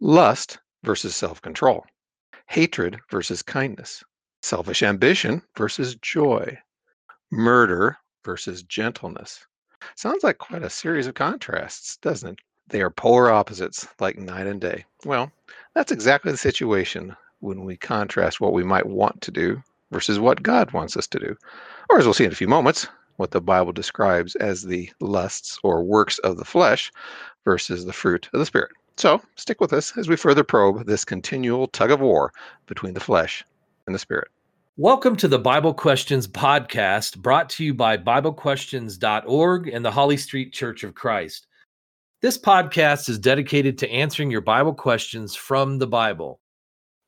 lust versus self control, hatred versus kindness, selfish ambition versus joy, murder versus gentleness. Sounds like quite a series of contrasts, doesn't it? They are polar opposites, like night and day. Well, that's exactly the situation when we contrast what we might want to do versus what God wants us to do. Or, as we'll see in a few moments, what the Bible describes as the lusts or works of the flesh versus the fruit of the Spirit. So, stick with us as we further probe this continual tug of war between the flesh and the Spirit. Welcome to the Bible Questions podcast brought to you by BibleQuestions.org and the Holly Street Church of Christ. This podcast is dedicated to answering your Bible questions from the Bible.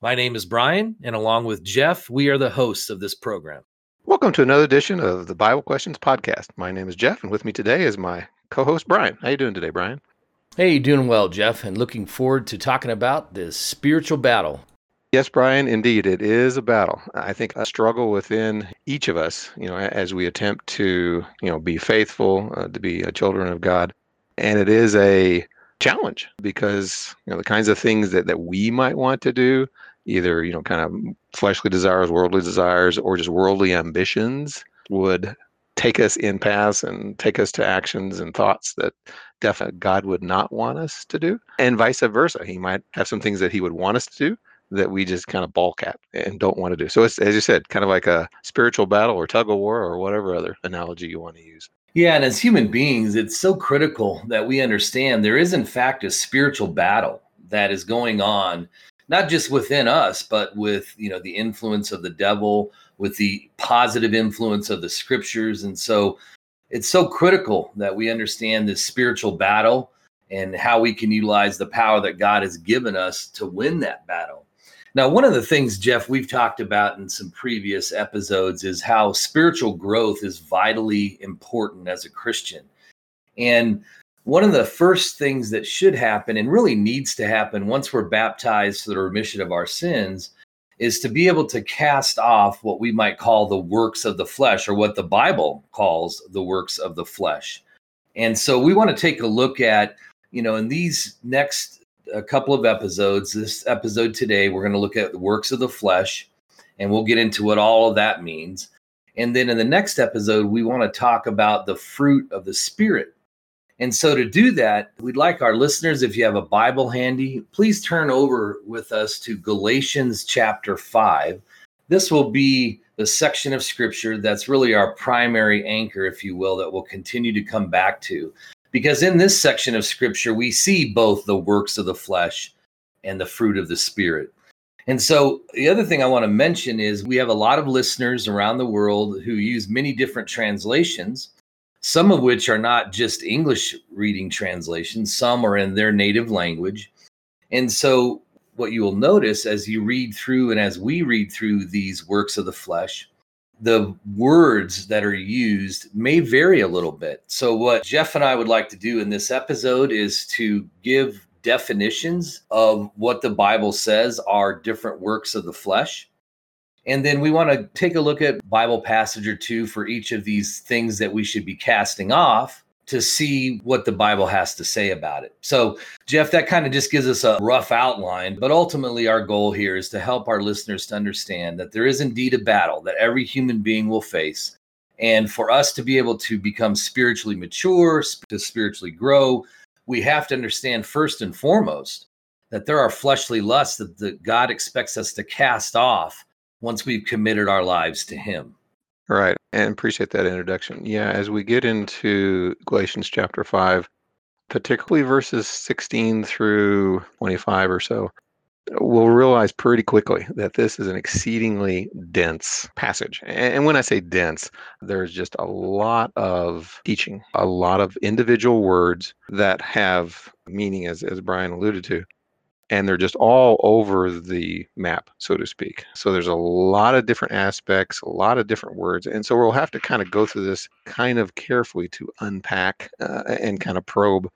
My name is Brian, and along with Jeff, we are the hosts of this program. Welcome to another edition of the Bible Questions podcast. My name is Jeff, and with me today is my co-host Brian. How are you doing today, Brian? Hey, doing well, Jeff, and looking forward to talking about this spiritual battle. Yes, Brian, indeed, it is a battle. I think a struggle within each of us, you know, as we attempt to, you know, be faithful, uh, to be children of God. And it is a challenge because, you know, the kinds of things that, that we might want to do either you know kind of fleshly desires worldly desires or just worldly ambitions would take us in paths and take us to actions and thoughts that definitely god would not want us to do and vice versa. He might have some things that he would want us to do that we just kind of balk at and don't want to do. So it's as you said kind of like a spiritual battle or tug of war or whatever other analogy you want to use. Yeah, and as human beings, it's so critical that we understand there is, in fact, a spiritual battle that is going on not just within us, but with you know the influence of the devil, with the positive influence of the scriptures, and so it's so critical that we understand this spiritual battle and how we can utilize the power that God has given us to win that battle. Now, one of the things, Jeff, we've talked about in some previous episodes is how spiritual growth is vitally important as a Christian. And one of the first things that should happen and really needs to happen once we're baptized for the remission of our sins is to be able to cast off what we might call the works of the flesh or what the Bible calls the works of the flesh. And so we want to take a look at, you know, in these next a couple of episodes, this episode today, we're going to look at the works of the flesh and we'll get into what all of that means. And then in the next episode, we want to talk about the fruit of the Spirit and so, to do that, we'd like our listeners, if you have a Bible handy, please turn over with us to Galatians chapter 5. This will be the section of scripture that's really our primary anchor, if you will, that we'll continue to come back to. Because in this section of scripture, we see both the works of the flesh and the fruit of the spirit. And so, the other thing I want to mention is we have a lot of listeners around the world who use many different translations some of which are not just English reading translations, some are in their native language. And so, what you will notice as you read through and as we read through these works of the flesh, the words that are used may vary a little bit. So, what Jeff and I would like to do in this episode is to give definitions of what the Bible says are different works of the flesh. And then we want to take a look at Bible passage or two for each of these things that we should be casting off to see what the Bible has to say about it. So, Jeff, that kind of just gives us a rough outline, but ultimately our goal here is to help our listeners to understand that there is indeed a battle that every human being will face. And for us to be able to become spiritually mature, to spiritually grow, we have to understand first and foremost that there are fleshly lusts that, that God expects us to cast off once we've committed our lives to Him. Right. And appreciate that introduction. Yeah, as we get into Galatians chapter 5, particularly verses 16 through 25 or so, we'll realize pretty quickly that this is an exceedingly dense passage. And when I say dense, there's just a lot of teaching, a lot of individual words that have meaning, as, as Brian alluded to and they're just all over the map, so to speak. So there's a lot of different aspects, a lot of different words. And so we'll have to kind of go through this kind of carefully to unpack uh, and kind of probe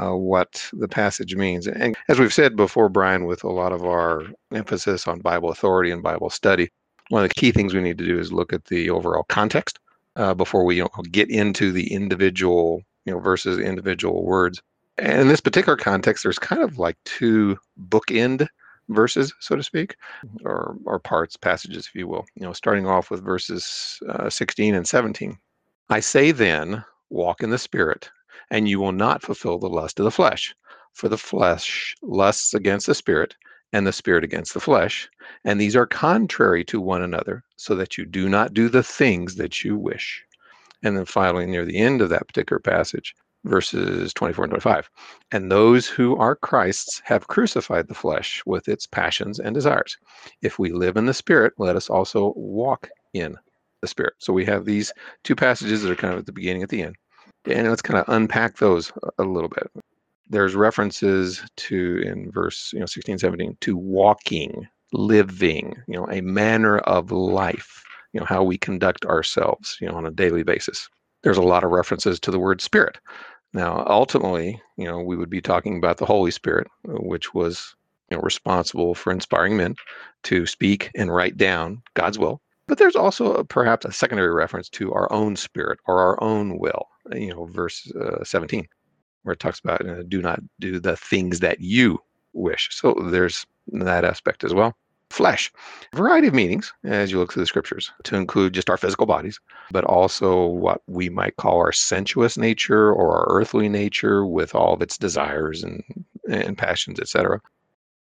uh, what the passage means. And as we've said before, Brian, with a lot of our emphasis on Bible authority and Bible study, one of the key things we need to do is look at the overall context uh, before we you know, get into the individual you know versus individual words And in this particular context, there's kind of like two bookend verses, so to speak, or, or parts, passages, if you will. You know, starting off with verses uh, 16 and 17. I say then, walk in the Spirit, and you will not fulfill the lust of the flesh. For the flesh lusts against the Spirit, and the Spirit against the flesh. And these are contrary to one another, so that you do not do the things that you wish. And then finally, near the end of that particular passage, verses 24 and 25. And those who are Christ's have crucified the flesh with its passions and desires. If we live in the Spirit, let us also walk in the Spirit. So we have these two passages that are kind of at the beginning, at the end. And let's kind of unpack those a little bit. There's references to in verse you know 16, 17 to walking, living, you know, a manner of life, you know, how we conduct ourselves, you know, on a daily basis. There's a lot of references to the word spirit. Now, ultimately, you know, we would be talking about the Holy Spirit, which was you know, responsible for inspiring men to speak and write down God's will. But there's also a, perhaps a secondary reference to our own spirit or our own will. You know, verse uh, 17, where it talks about uh, do not do the things that you wish. So there's that aspect as well flesh. A variety of meanings as you look through the scriptures to include just our physical bodies, but also what we might call our sensuous nature or our earthly nature with all of its desires and, and passions, etc.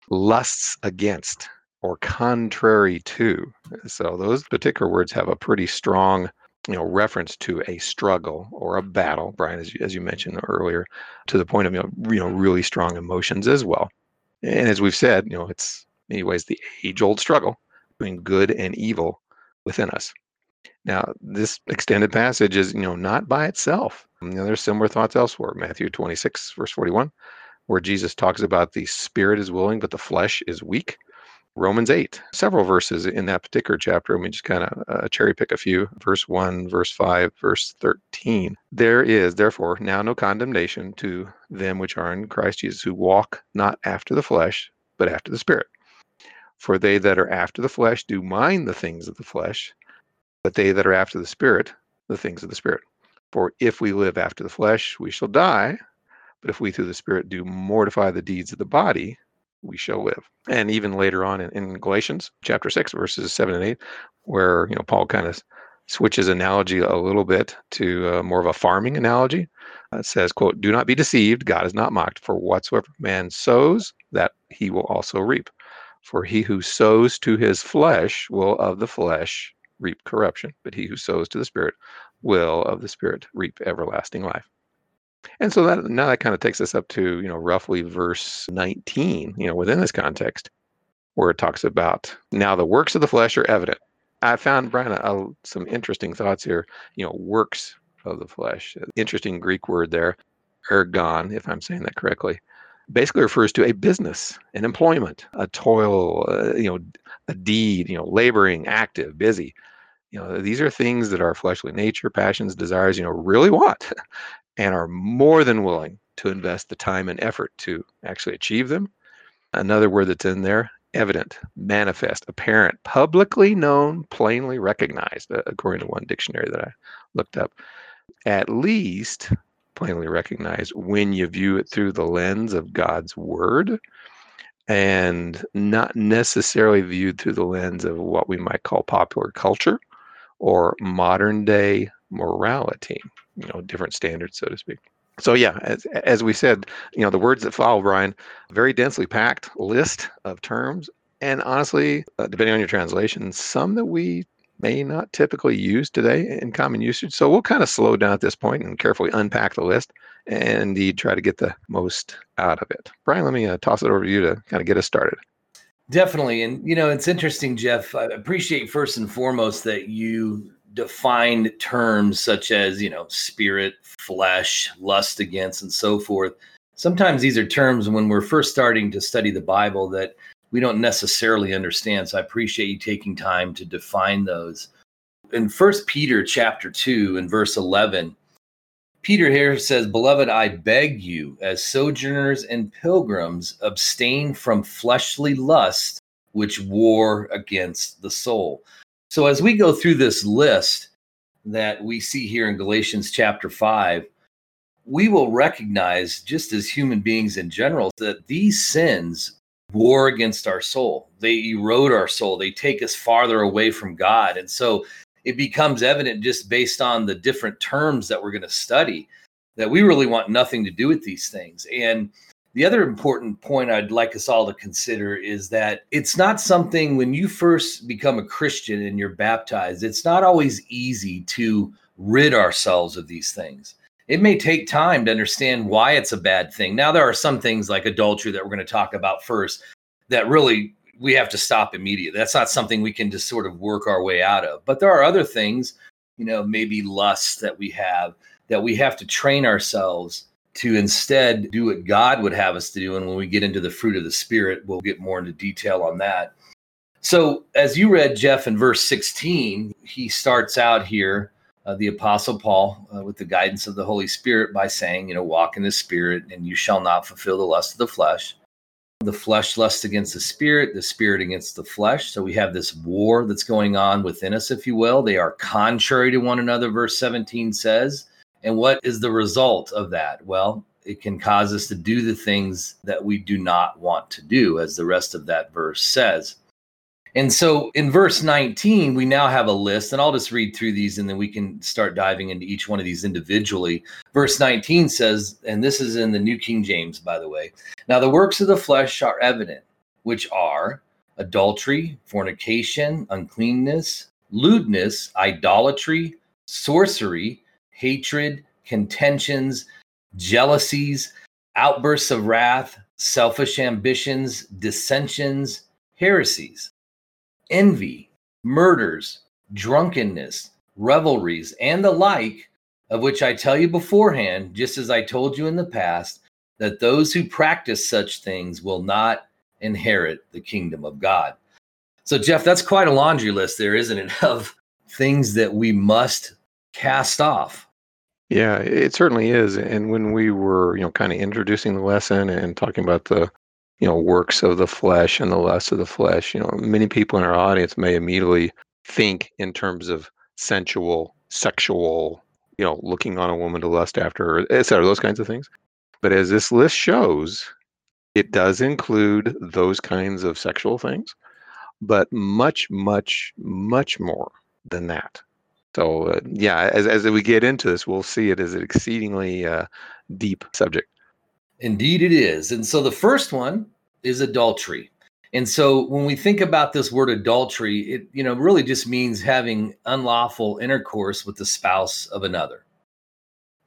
Lusts against or contrary to. So those particular words have a pretty strong you know reference to a struggle or a battle brian as you, as you mentioned earlier to the point of you know, you know really strong emotions as well and as we've said you know it's many ways the age old struggle between good and evil within us. Now, this extended passage is, you know, not by itself. You know, there's similar thoughts elsewhere. Matthew 26, verse 41, where Jesus talks about the spirit is willing, but the flesh is weak. Romans 8, several verses in that particular chapter. Let me just kind of uh, cherry pick a few. Verse 1, verse 5, verse 13. There is, therefore, now no condemnation to them which are in Christ Jesus, who walk not after the flesh, but after the Spirit. For they that are after the flesh do mind the things of the flesh, but they that are after the Spirit, the things of the Spirit. For if we live after the flesh, we shall die. But if we through the Spirit do mortify the deeds of the body, we shall live. And even later on in, in Galatians chapter 6, verses 7 and 8, where you know Paul kind of switches analogy a little bit to uh, more of a farming analogy. Uh, it says, quote, do not be deceived. God is not mocked. For whatsoever man sows, that he will also reap. For he who sows to his flesh will of the flesh reap corruption, but he who sows to the Spirit will of the Spirit reap everlasting life. And so that now that kind of takes us up to, you know, roughly verse 19, you know, within this context, where it talks about now the works of the flesh are evident. I found, Brian, some interesting thoughts here, you know, works of the flesh. Interesting Greek word there, ergon, if I'm saying that correctly basically refers to a business, an employment, a toil, uh, you know, a deed, you know, laboring, active, busy. You know, these are things that our fleshly nature, passions, desires, you know, really want and are more than willing to invest the time and effort to actually achieve them. Another word that's in there, evident, manifest, apparent, publicly known, plainly recognized, uh, according to one dictionary that I looked up. At least plainly recognize when you view it through the lens of God's word and not necessarily viewed through the lens of what we might call popular culture or modern day morality, you know, different standards, so to speak. So yeah, as, as we said, you know, the words that follow, Brian, very densely packed list of terms. And honestly, uh, depending on your translation, some that we may not typically use today in common usage. So we'll kind of slow down at this point and carefully unpack the list and indeed try to get the most out of it. Brian, let me uh, toss it over to you to kind of get us started. Definitely. And, you know, it's interesting, Jeff. I appreciate first and foremost that you defined terms such as, you know, spirit, flesh, lust against, and so forth. Sometimes these are terms when we're first starting to study the Bible that we don't necessarily understand. So I appreciate you taking time to define those. In First Peter chapter 2 and verse 11, Peter here says, Beloved, I beg you, as sojourners and pilgrims, abstain from fleshly lust which war against the soul. So as we go through this list that we see here in Galatians chapter 5, we will recognize, just as human beings in general, that these sins war against our soul. They erode our soul. They take us farther away from God. And so it becomes evident just based on the different terms that we're going to study that we really want nothing to do with these things. And the other important point I'd like us all to consider is that it's not something when you first become a Christian and you're baptized, it's not always easy to rid ourselves of these things. It may take time to understand why it's a bad thing. Now, there are some things like adultery that we're going to talk about first that really we have to stop immediately. That's not something we can just sort of work our way out of. But there are other things, you know, maybe lust that we have that we have to train ourselves to instead do what God would have us to do. And when we get into the fruit of the Spirit, we'll get more into detail on that. So, as you read, Jeff, in verse 16, he starts out here, uh, the Apostle Paul, uh, with the guidance of the Holy Spirit, by saying, you know, walk in the Spirit, and you shall not fulfill the lust of the flesh. The flesh lusts against the Spirit, the Spirit against the flesh. So, we have this war that's going on within us, if you will. They are contrary to one another, verse 17 says. And what is the result of that? Well, it can cause us to do the things that we do not want to do, as the rest of that verse says. And so in verse 19, we now have a list, and I'll just read through these and then we can start diving into each one of these individually. Verse 19 says, and this is in the New King James, by the way. Now, the works of the flesh are evident, which are adultery, fornication, uncleanness, lewdness, idolatry, sorcery hatred, contentions, jealousies, outbursts of wrath, selfish ambitions, dissensions, heresies, envy, murders, drunkenness, revelries, and the like, of which I tell you beforehand, just as I told you in the past, that those who practice such things will not inherit the kingdom of God. So, Jeff, that's quite a laundry list there, isn't it, of things that we must cast off. Yeah, it certainly is. And when we were, you know, kind of introducing the lesson and talking about the, you know, works of the flesh and the lust of the flesh, you know, many people in our audience may immediately think in terms of sensual, sexual, you know, looking on a woman to lust after her, et cetera, those kinds of things. But as this list shows, it does include those kinds of sexual things, but much, much, much more than that. So uh, yeah, as as we get into this, we'll see it as an exceedingly uh, deep subject. Indeed, it is. And so the first one is adultery. And so when we think about this word adultery, it you know really just means having unlawful intercourse with the spouse of another.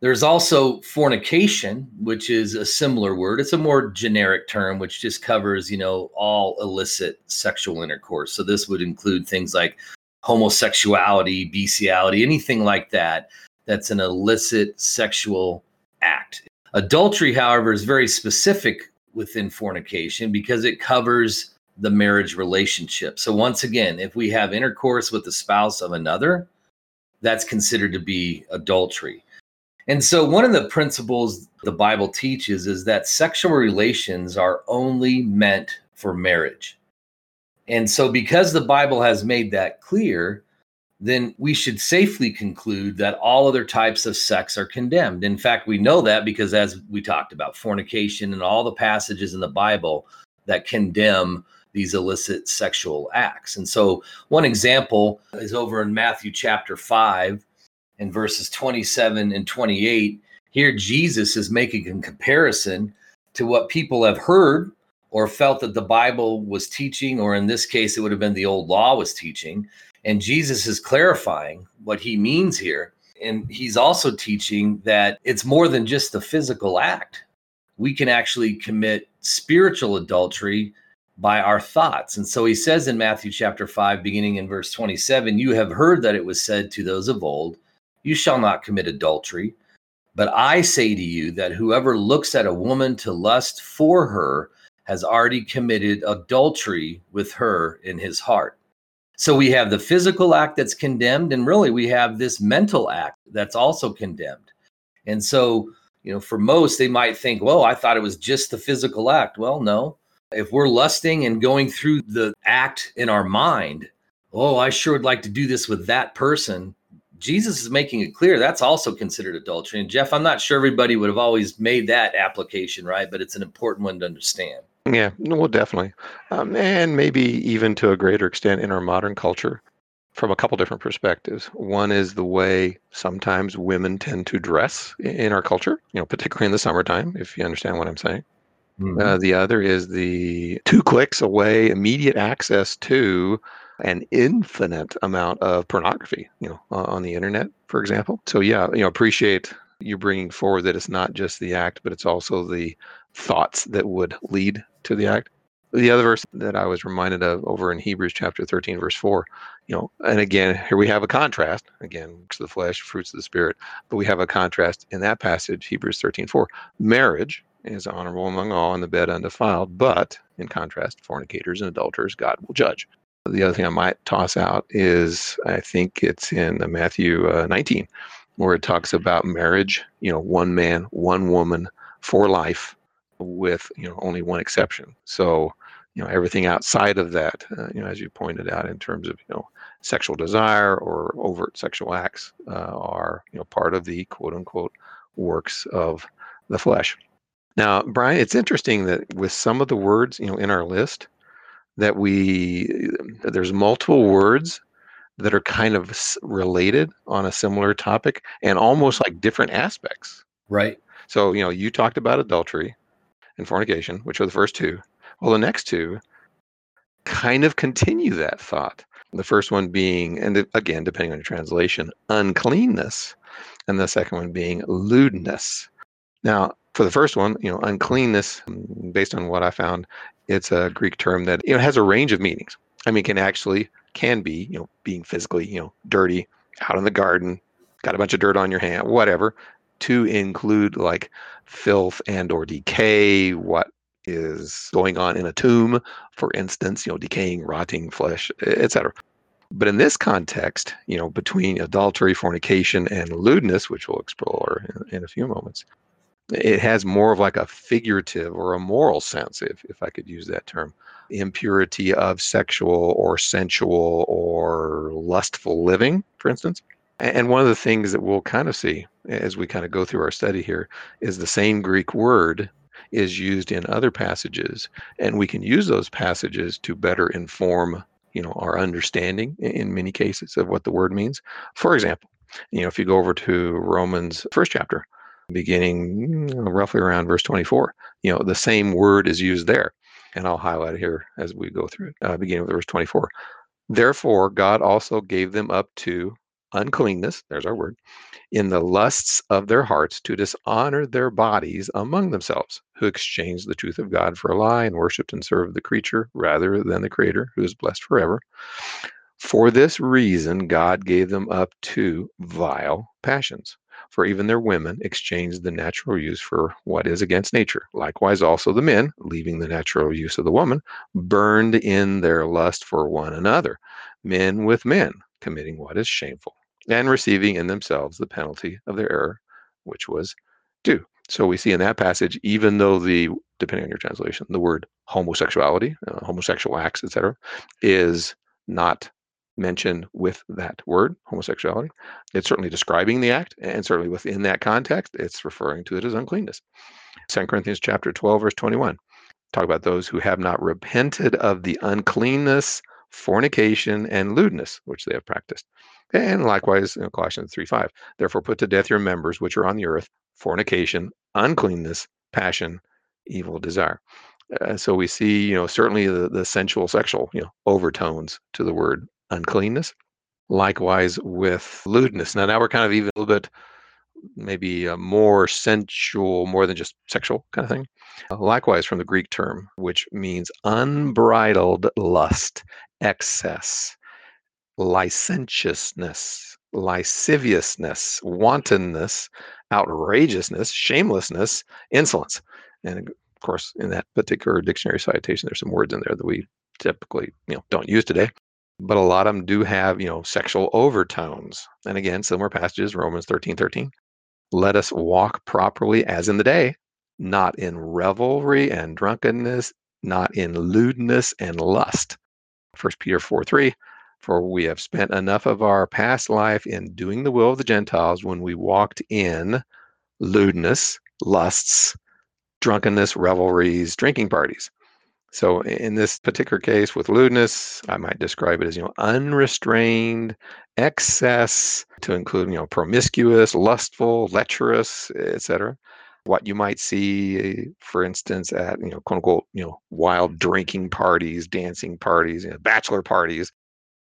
There's also fornication, which is a similar word. It's a more generic term which just covers, you know, all illicit sexual intercourse. So this would include things like homosexuality, bestiality, anything like that, that's an illicit sexual act. Adultery, however, is very specific within fornication because it covers the marriage relationship. So, once again, if we have intercourse with the spouse of another, that's considered to be adultery. And so, one of the principles the Bible teaches is that sexual relations are only meant for marriage. And so, because the Bible has made that clear, then we should safely conclude that all other types of sex are condemned. In fact, we know that because, as we talked about, fornication and all the passages in the Bible that condemn these illicit sexual acts. And so, one example is over in Matthew chapter 5 and verses 27 and 28. Here, Jesus is making a comparison to what people have heard or felt that the Bible was teaching, or in this case, it would have been the old law was teaching. And Jesus is clarifying what he means here. And he's also teaching that it's more than just the physical act. We can actually commit spiritual adultery by our thoughts. And so he says in Matthew chapter 5, beginning in verse 27, You have heard that it was said to those of old, You shall not commit adultery. But I say to you that whoever looks at a woman to lust for her has already committed adultery with her in his heart. So we have the physical act that's condemned, and really we have this mental act that's also condemned. And so, you know, for most, they might think, well, I thought it was just the physical act. Well, no. If we're lusting and going through the act in our mind, oh, I sure would like to do this with that person, Jesus is making it clear that's also considered adultery. And Jeff, I'm not sure everybody would have always made that application, right? But it's an important one to understand. Yeah, well, definitely. Um, and maybe even to a greater extent in our modern culture from a couple different perspectives. One is the way sometimes women tend to dress in our culture, you know, particularly in the summertime, if you understand what I'm saying. Mm-hmm. Uh, the other is the two clicks away, immediate access to an infinite amount of pornography, you know, on the internet, for example. So yeah, you know, appreciate you bringing forward that it's not just the act, but it's also the thoughts that would lead to the act. The other verse that I was reminded of over in Hebrews chapter 13, verse 4, you know, and again, here we have a contrast, again, to the flesh, fruits of the spirit, but we have a contrast in that passage, Hebrews 13, 4. Marriage is honorable among all, and the bed undefiled, but in contrast, fornicators and adulterers, God will judge. The other thing I might toss out is I think it's in Matthew uh, 19, where it talks about marriage, you know, one man, one woman for life with, you know, only one exception. So, you know, everything outside of that, uh, you know, as you pointed out in terms of, you know, sexual desire or overt sexual acts uh, are, you know, part of the quote unquote works of the flesh. Now, Brian, it's interesting that with some of the words, you know, in our list, that we there's multiple words that are kind of related on a similar topic and almost like different aspects. Right. So, you know, you talked about adultery and fornication, which are the first two. Well, the next two kind of continue that thought. The first one being, and again, depending on your translation, uncleanness, and the second one being lewdness. Now, for the first one, you know, uncleanness, mm, based on what I found, it's a Greek term that you know has a range of meanings. I mean, can actually can be you know being physically you know dirty out in the garden, got a bunch of dirt on your hand, whatever, to include like filth and or decay, what is going on in a tomb, for instance, you know, decaying, rotting flesh, etc. But in this context, you know, between adultery, fornication, and lewdness, which we'll explore in, in a few moments, it has more of like a figurative or a moral sense, if, if I could use that term. Impurity of sexual or sensual or lustful living, for instance. And one of the things that we'll kind of see as we kind of go through our study here is the same Greek word is used in other passages, and we can use those passages to better inform, you know, our understanding in many cases of what the word means. For example, you know, if you go over to Romans first chapter, beginning roughly around verse 24. You know, the same word is used there. And I'll highlight here as we go through it, uh, beginning with verse 24. Therefore, God also gave them up to uncleanness, there's our word, in the lusts of their hearts to dishonor their bodies among themselves, who exchanged the truth of God for a lie and worshiped and served the creature rather than the Creator, who is blessed forever. For this reason, God gave them up to vile passions for even their women exchanged the natural use for what is against nature. Likewise, also the men, leaving the natural use of the woman, burned in their lust for one another, men with men, committing what is shameful, and receiving in themselves the penalty of their error, which was due. So we see in that passage, even though the, depending on your translation, the word homosexuality, uh, homosexual acts, etc., is not mentioned with that word, homosexuality. It's certainly describing the act, and certainly within that context, it's referring to it as uncleanness. 2 Corinthians chapter 12, verse 21. Talk about those who have not repented of the uncleanness, fornication, and lewdness which they have practiced. And likewise, you know, Colossians 3 5. Therefore, put to death your members which are on the earth fornication, uncleanness, passion, evil desire. Uh, so we see, you know, certainly the, the sensual, sexual, you know, overtones to the word uncleanness. Likewise with lewdness. Now, now we're kind of even a little bit maybe uh, more sensual, more than just sexual kind of thing. Uh, likewise, from the Greek term, which means unbridled lust, excess, licentiousness, lasciviousness, wantonness, outrageousness, shamelessness, insolence. And of course, in that particular dictionary citation, there's some words in there that we typically you know don't use today but a lot of them do have, you know, sexual overtones. And again, similar passages, Romans 13, 13. Let us walk properly as in the day, not in revelry and drunkenness, not in lewdness and lust. 1 Peter 4, 3. For we have spent enough of our past life in doing the will of the Gentiles when we walked in lewdness, lusts, drunkenness, revelries, drinking parties. So in this particular case with lewdness, I might describe it as, you know, unrestrained excess to include, you know, promiscuous, lustful, lecherous, etc. What you might see, for instance, at, you know, quote unquote, you know, wild drinking parties, dancing parties, you know, bachelor parties,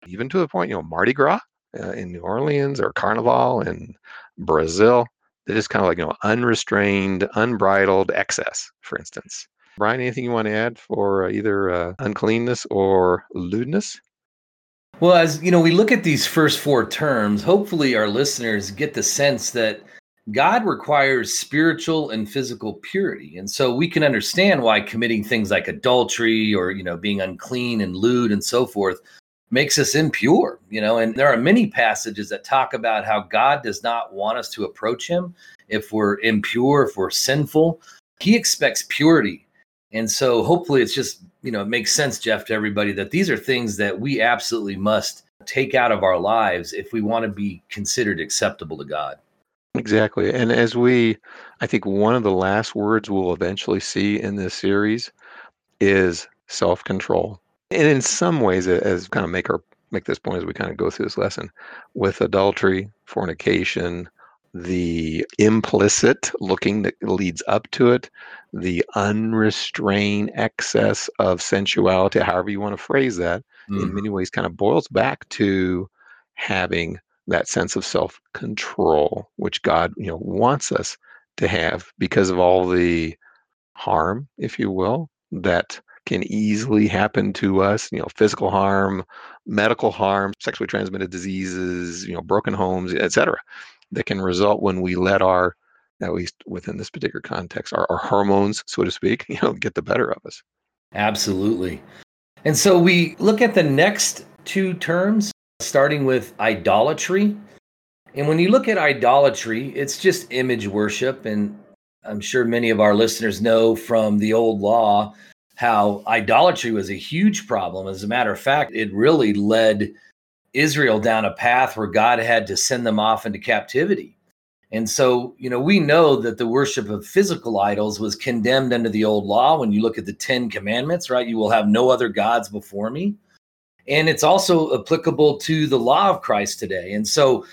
even to the point, you know, Mardi Gras uh, in New Orleans or Carnival in Brazil. That is kind of like, you know, unrestrained, unbridled excess, for instance. Brian, anything you want to add for uh, either uh, uncleanness or lewdness? Well, as you know, we look at these first four terms, hopefully our listeners get the sense that God requires spiritual and physical purity. And so we can understand why committing things like adultery or, you know, being unclean and lewd and so forth makes us impure, you know. And there are many passages that talk about how God does not want us to approach him if we're impure, if we're sinful. He expects purity. And so hopefully it's just, you know, it makes sense, Jeff, to everybody that these are things that we absolutely must take out of our lives if we want to be considered acceptable to God. Exactly. And as we, I think one of the last words we'll eventually see in this series is self control and in some ways as kind of make our make this point as we kind of go through this lesson with adultery fornication the implicit looking that leads up to it the unrestrained excess of sensuality however you want to phrase that mm. in many ways kind of boils back to having that sense of self control which god you know wants us to have because of all the harm if you will that can easily happen to us you know physical harm medical harm sexually transmitted diseases you know broken homes etc that can result when we let our at least within this particular context our, our hormones so to speak you know get the better of us. Absolutely. And so we look at the next two terms starting with idolatry. And when you look at idolatry it's just image worship. And i'm sure many of our listeners know from the old law how idolatry was a huge problem. As a matter of fact, it really led Israel down a path where God had to send them off into captivity. And so, you know, we know that the worship of physical idols was condemned under the old law. When you look at the 10 commandments, right? You will have no other gods before me. And it's also applicable to the law of Christ today. And so,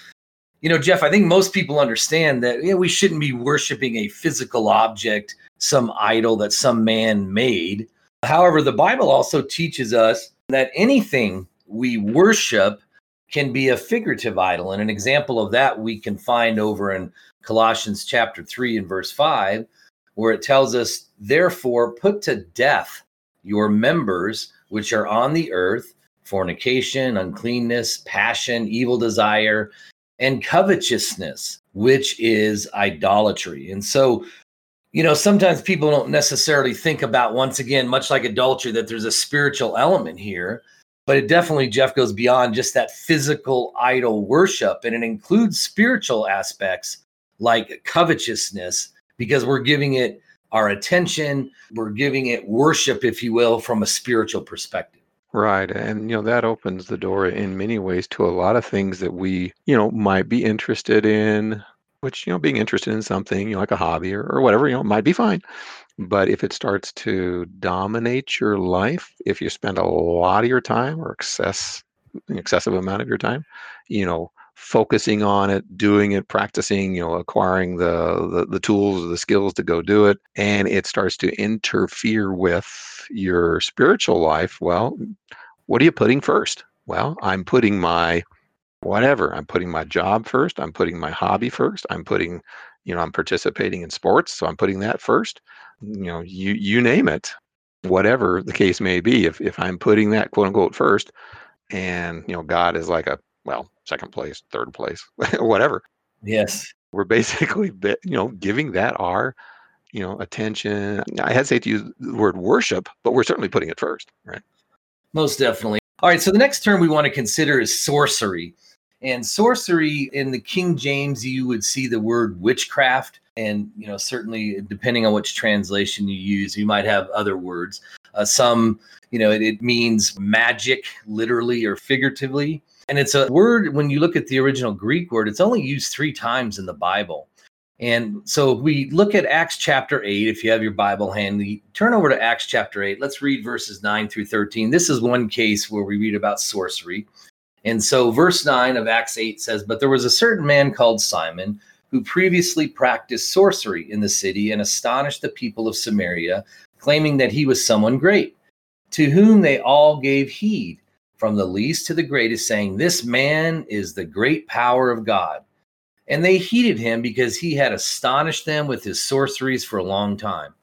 you know, Jeff, I think most people understand that we shouldn't be worshiping a physical object, some idol that some man made. However, the Bible also teaches us that anything we worship can be a figurative idol. And an example of that we can find over in Colossians chapter 3 and verse 5, where it tells us, Therefore, put to death your members which are on the earth fornication, uncleanness, passion, evil desire, and covetousness, which is idolatry. And so you know, sometimes people don't necessarily think about, once again, much like adultery, that there's a spiritual element here. But it definitely, Jeff, goes beyond just that physical idol worship. And it includes spiritual aspects like covetousness, because we're giving it our attention, we're giving it worship, if you will, from a spiritual perspective. Right. And, you know, that opens the door in many ways to a lot of things that we, you know, might be interested in, which you know being interested in something you know like a hobby or, or whatever you know might be fine. But if it starts to dominate your life if you spend a lot of your time or excess excessive amount of your time you know focusing on it doing it practicing you know acquiring the, the the tools or the skills to go do it and it starts to interfere with your spiritual life well what are you putting first? Well i'm putting my whatever. I'm putting my job first. I'm putting my hobby first. I'm putting, you know, I'm participating in sports, so I'm putting that first. You know, you you name it, whatever the case may be. If if I'm putting that quote unquote first, and you know, God is like a well, second place, third place, whatever. Yes, we're basically, you know, giving that our, you know, attention. I hesitate to use the word worship, but we're certainly putting it first, right? Most definitely. All right. So the next term we want to consider is sorcery. And sorcery in the King James, you would see the word witchcraft. And, you know, certainly depending on which translation you use, you might have other words. Uh, some, you know, it, it means magic, literally or figuratively. And it's a word, when you look at the original Greek word, it's only used three times in the Bible. And so we look at Acts chapter 8, if you have your Bible handy, turn over to Acts chapter 8. Let's read verses 9 through 13. This is one case where we read about sorcery. And so verse 9 of Acts 8 says, But there was a certain man called Simon who previously practiced sorcery in the city and astonished the people of Samaria, claiming that he was someone great, to whom they all gave heed, from the least to the greatest, saying, This man is the great power of God. And they heeded him because he had astonished them with his sorceries for a long time.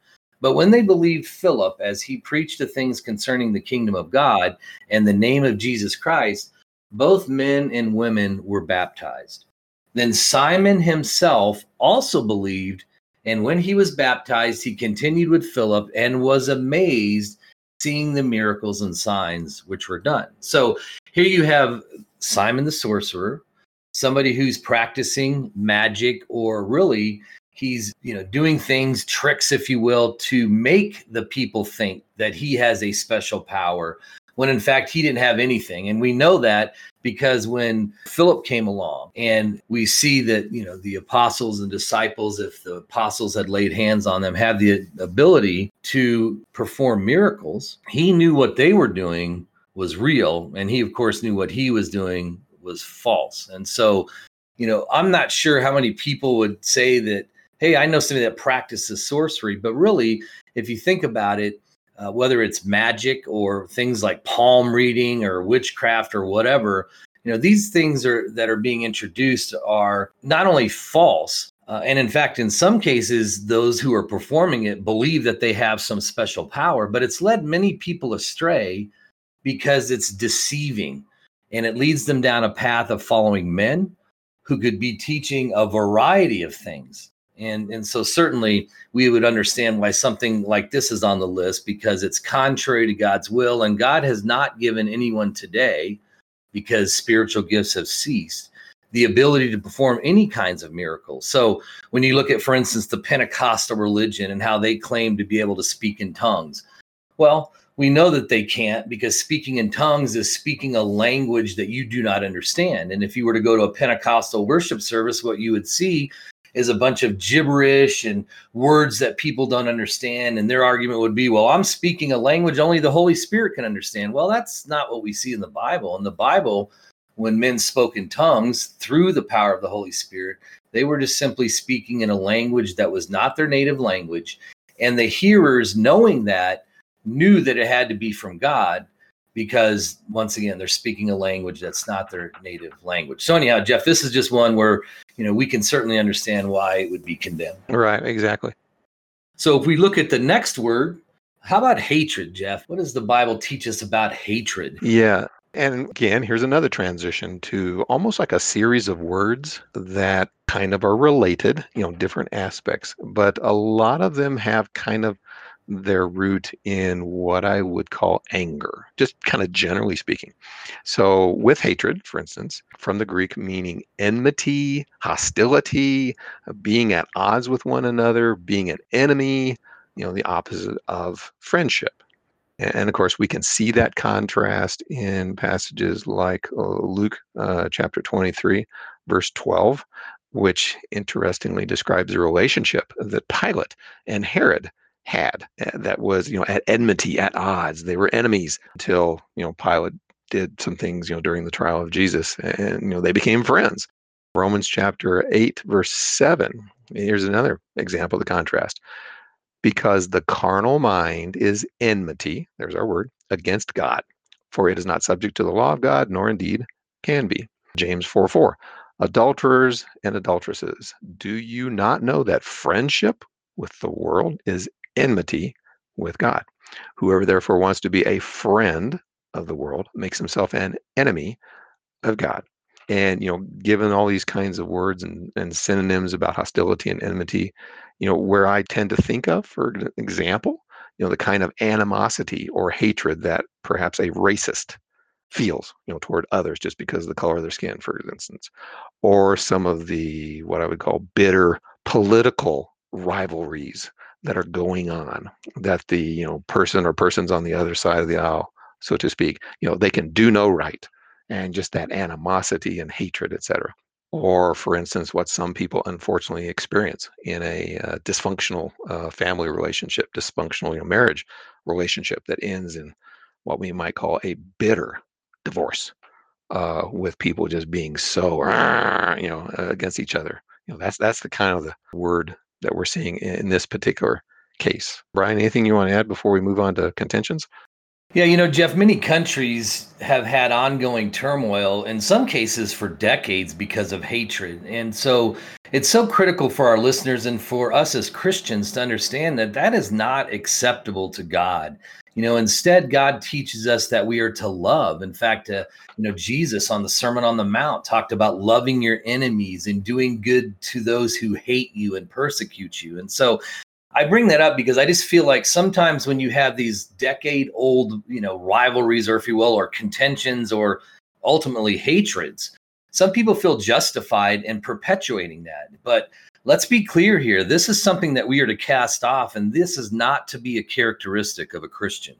But when they believed Philip as he preached the things concerning the kingdom of God and the name of Jesus Christ, both men and women were baptized. Then Simon himself also believed, and when he was baptized, he continued with Philip and was amazed seeing the miracles and signs which were done. So here you have Simon the sorcerer, somebody who's practicing magic or really he's you know doing things tricks if you will to make the people think that he has a special power when in fact he didn't have anything and we know that because when philip came along and we see that you know the apostles and disciples if the apostles had laid hands on them had the ability to perform miracles he knew what they were doing was real and he of course knew what he was doing was false. And so, you know, I'm not sure how many people would say that, hey, I know somebody that practices sorcery, but really, if you think about it, uh, whether it's magic or things like palm reading or witchcraft or whatever, you know, these things are that are being introduced are not only false, uh, and in fact, in some cases, those who are performing it believe that they have some special power, but it's led many people astray because it's deceiving and it leads them down a path of following men who could be teaching a variety of things. And, and so certainly we would understand why something like this is on the list because it's contrary to God's will. And God has not given anyone today, because spiritual gifts have ceased, the ability to perform any kinds of miracles. So when you look at, for instance, the Pentecostal religion and how they claim to be able to speak in tongues, well, we know that they can't because speaking in tongues is speaking a language that you do not understand. And if you were to go to a Pentecostal worship service, what you would see is a bunch of gibberish and words that people don't understand. And their argument would be, well, I'm speaking a language only the Holy Spirit can understand. Well, that's not what we see in the Bible. In the Bible, when men spoke in tongues through the power of the Holy Spirit, they were just simply speaking in a language that was not their native language. And the hearers, knowing that, knew that it had to be from God because once again they're speaking a language that's not their native language. So anyhow, Jeff, this is just one where you know we can certainly understand why it would be condemned. Right, exactly. So if we look at the next word, how about hatred, Jeff? What does the Bible teach us about hatred? Yeah. And again, here's another transition to almost like a series of words that kind of are related, you know, different aspects, but a lot of them have kind of their root in what I would call anger, just kind of generally speaking. So, with hatred, for instance, from the Greek meaning enmity, hostility, uh, being at odds with one another, being an enemy, you know, the opposite of friendship. And of course, we can see that contrast in passages like uh, Luke uh, chapter 23, verse 12, which interestingly describes the relationship that Pilate and Herod had eh, that was you know at enmity at odds. They were enemies until you know pilate did some things you know during the trial of jesus and you know they became friends. Romans chapter 8 verse 7 here's another example of the contrast. Because the carnal mind is enmity there's our word against god for it is not subject to the law of god nor indeed can be. James 4 4 adulterers and adulteresses do you not know that friendship with the world is enmity with God. Whoever therefore wants to be a friend of the world makes himself an enemy of God. And you know, given all these kinds of words and, and synonyms about hostility and enmity, you know, where I tend to think of, for example, you know, the kind of animosity or hatred that perhaps a racist feels, you know, toward others just because of the color of their skin, for instance, or some of the what I would call bitter political rivalries that are going on that the you know person or persons on the other side of the aisle so to speak you know they can do no right and just that animosity and hatred etc or for instance what some people unfortunately experience in a uh, dysfunctional uh, family relationship dysfunctional you know, marriage relationship that ends in what we might call a bitter divorce uh, with people just being so you know against each other. You know that's that's the kind of the word that we're seeing in this particular case brian anything you want to add before we move on to contentions yeah, you know, Jeff, many countries have had ongoing turmoil, in some cases for decades, because of hatred. And so it's so critical for our listeners and for us as Christians to understand that that is not acceptable to God. You know, instead, God teaches us that we are to love. In fact, uh, you know, Jesus on the Sermon on the Mount talked about loving your enemies and doing good to those who hate you and persecute you. And so I bring that up because I just feel like sometimes when you have these decade old, you know, rivalries or if you will, or contentions or ultimately hatreds, some people feel justified in perpetuating that. But let's be clear here. This is something that we are to cast off, and this is not to be a characteristic of a Christian.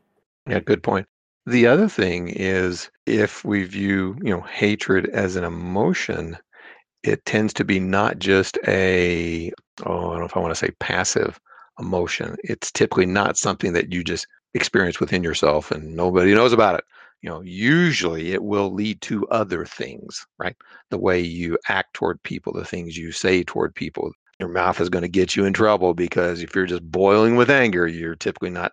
Yeah, good point. The other thing is if we view, you know, hatred as an emotion, it tends to be not just a, oh, I don't know if I want to say passive, emotion. It's typically not something that you just experience within yourself and nobody knows about it. You know, usually it will lead to other things, right? The way you act toward people, the things you say toward people. Your mouth is going to get you in trouble because if you're just boiling with anger, you're typically not,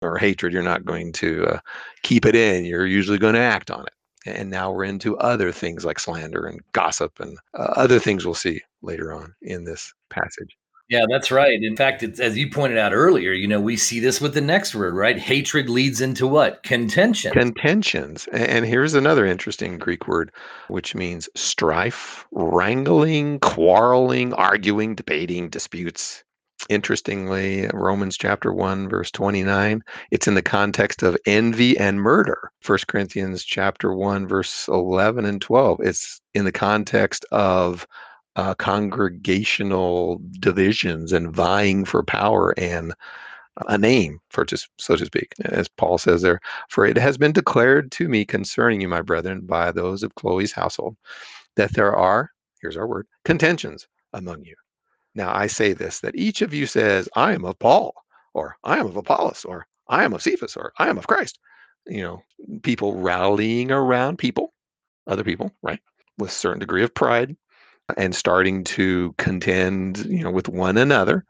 or hatred, you're not going to uh, keep it in. You're usually going to act on it. And now we're into other things like slander and gossip and uh, other things we'll see later on in this passage. Yeah, that's right. In fact, as you pointed out earlier, you know, we see this with the next word, right? Hatred leads into what? Contention. Contentions. And here's another interesting Greek word, which means strife, wrangling, quarreling, arguing, debating, disputes. Interestingly, Romans chapter 1 verse 29, it's in the context of envy and murder. 1 Corinthians chapter 1 verse 11 and 12, it's in the context of uh, congregational divisions and vying for power and a name, for just so to speak, as Paul says there. For it has been declared to me concerning you, my brethren, by those of Chloe's household, that there are, here's our word, contentions among you. Now I say this that each of you says, I am of Paul, or I am of Apollos, or I am of Cephas, or I am of Christ. You know, people rallying around people, other people, right? With certain degree of pride, and starting to contend, you know, with one another.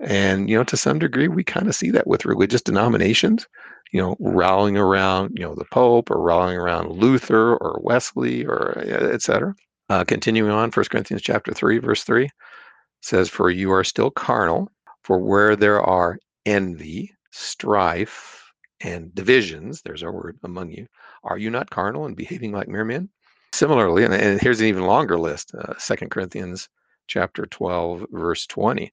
And, you know, to some degree, we kind of see that with religious denominations, you know, rallying around, you know, the Pope or rallying around Luther or Wesley or et cetera. Uh, continuing on, 1 Corinthians chapter 3, verse 3 says, For you are still carnal, for where there are envy, strife, and divisions, there's our word among you, are you not carnal and behaving like mere men? Similarly, and, and here's an even longer list, uh, 2 Corinthians chapter 12, verse 20.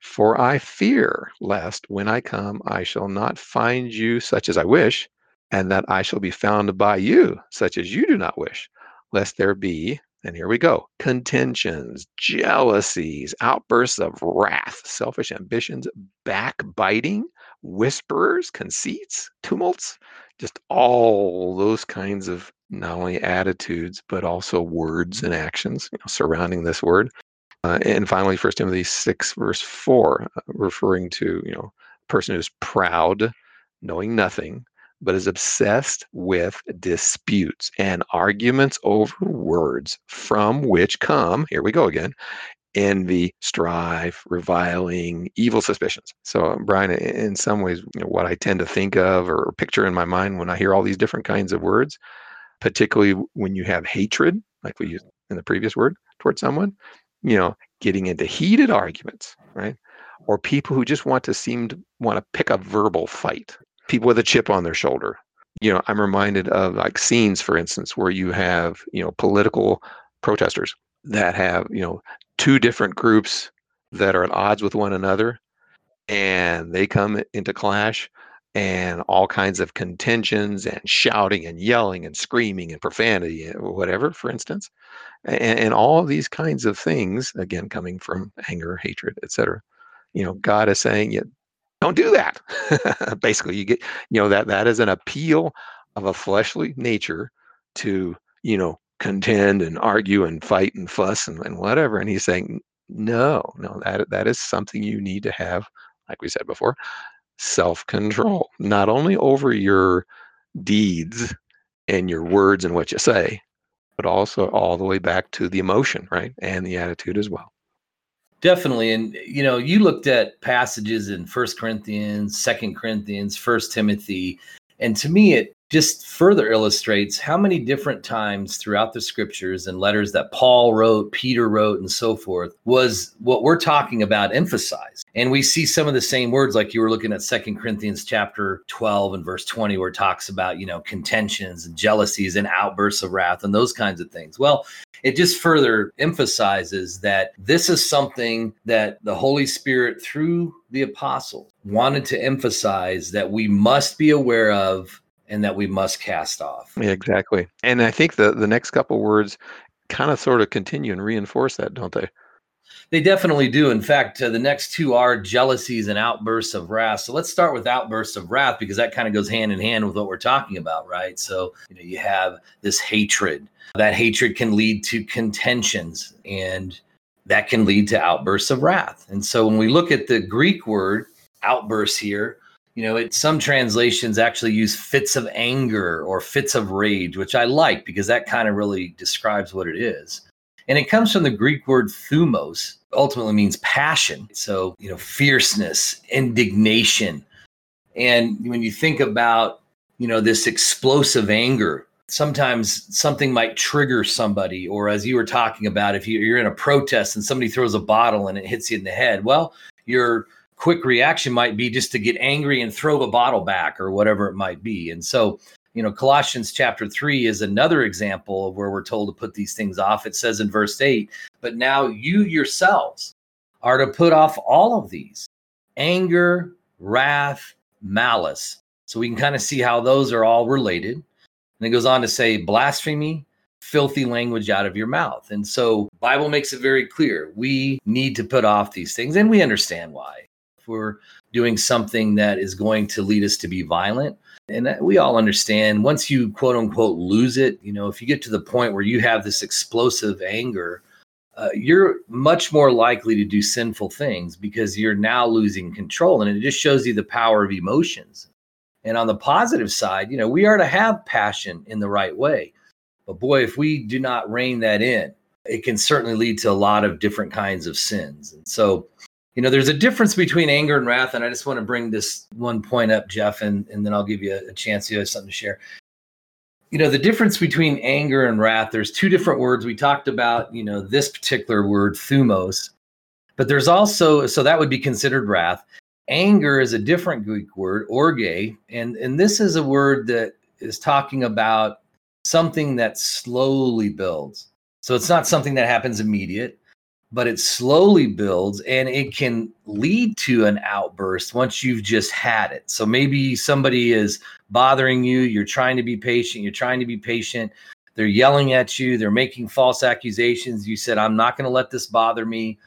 For I fear lest when I come I shall not find you such as I wish, and that I shall be found by you such as you do not wish, lest there be, and here we go, contentions, jealousies, outbursts of wrath, selfish ambitions, backbiting, whisperers, conceits, tumults, just all those kinds of not only attitudes but also words and actions you know, surrounding this word. Uh, and finally, First Timothy six verse four, uh, referring to you know a person who's proud, knowing nothing, but is obsessed with disputes and arguments over words, from which come here we go again envy, strife, reviling, evil suspicions. So, Brian, in some ways, you know, what I tend to think of or picture in my mind when I hear all these different kinds of words particularly when you have hatred, like we used in the previous word, towards someone, you know, getting into heated arguments, right? Or people who just want to seem to want to pick a verbal fight, people with a chip on their shoulder. You know, I'm reminded of like scenes, for instance, where you have, you know, political protesters that have, you know, two different groups that are at odds with one another and they come into clash and all kinds of contentions and shouting and yelling and screaming and profanity, eh, whatever, for instance, and, and all these kinds of things, again, coming from anger, hatred, etc. You know, God is saying, yeah, don't do that. Basically, you get, you know, that that is an appeal of a fleshly nature to, you know, contend and argue and fight and fuss and, and whatever. And he's saying, no, no, that that is something you need to have, like we said before, self-control, not only over your deeds and your words and what you say, but also all the way back to the emotion, right? And the attitude as well. Definitely. And you know, you looked at passages in First Corinthians, Second Corinthians, First Timothy, and to me it just further illustrates how many different times throughout the scriptures and letters that Paul wrote, Peter wrote, and so forth was what we're talking about emphasized. And we see some of the same words, like you were looking at Second Corinthians chapter 12 and verse 20, where it talks about, you know, contentions and jealousies and outbursts of wrath and those kinds of things. Well, it just further emphasizes that this is something that the Holy Spirit, through the apostle, wanted to emphasize that we must be aware of and that we must cast off. Yeah, exactly. And I think the the next couple words kind of sort of continue and reinforce that, don't they? They definitely do. In fact, uh, the next two are jealousies and outbursts of wrath. So let's start with outbursts of wrath because that kind of goes hand in hand with what we're talking about, right? So, you know, you have this hatred. That hatred can lead to contentions and that can lead to outbursts of wrath. And so when we look at the Greek word outbursts here, you know, it, some translations actually use fits of anger or fits of rage, which I like because that kind of really describes what it is. And it comes from the Greek word thumos, ultimately means passion. So, you know, fierceness, indignation. And when you think about, you know, this explosive anger, sometimes something might trigger somebody. Or as you were talking about, if you're in a protest and somebody throws a bottle and it hits you in the head, well, you're quick reaction might be just to get angry and throw the bottle back or whatever it might be. And so, you know, Colossians chapter 3 is another example of where we're told to put these things off. It says in verse 8, but now you yourselves are to put off all of these anger, wrath, malice. So we can kind of see how those are all related. And it goes on to say blasphemy, filthy language out of your mouth. And so Bible makes it very clear. We need to put off these things and we understand why if we're doing something that is going to lead us to be violent. And we all understand once you quote unquote lose it, you know, if you get to the point where you have this explosive anger, uh, you're much more likely to do sinful things because you're now losing control. And it just shows you the power of emotions. And on the positive side, you know, we are to have passion in the right way. But boy, if we do not rein that in, it can certainly lead to a lot of different kinds of sins. And so you know, there's a difference between anger and wrath. And I just want to bring this one point up, Jeff, and, and then I'll give you a, chance to have something to share. You know, the difference between anger and wrath, there's two different words. We talked about, you know, this particular word, thumos, but there's also, so that would be considered wrath. Anger is a different Greek word, orge, and, and this is a word that is talking about something that slowly builds. So it's not something that happens immediate but it slowly builds and it can lead to an outburst once you've just had it. So maybe somebody is bothering you, you're trying to be patient, you're trying to be patient. They're yelling at you, they're making false accusations. You said, I'm not going to let this bother me.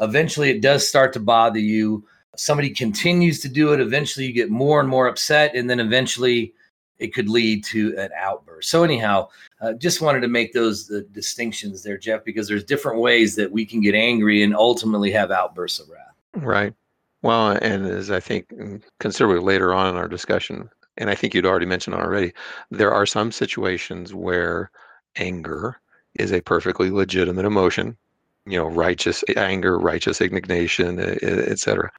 Eventually, it does start to bother you. Somebody continues to do it. Eventually, you get more and more upset. And then eventually, it could lead to an outburst. So anyhow, uh, just wanted to make those distinctions there, Jeff, because there's different ways that we can get angry and ultimately have outbursts of wrath. Right. Well, and as I think mm, considerably later on in our discussion, and I think you'd already mentioned already, there are some situations where anger is a perfectly legitimate emotion. You know, righteous anger, righteous indignation, etc.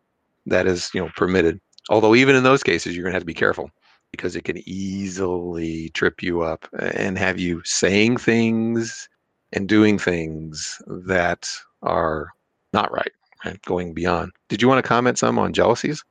That is, you know, permitted. Although even in those cases, you're going to have to be careful because it can easily trip you up and have you saying things and doing things that are not right, right? Going beyond. Did you want to comment some on jealousies?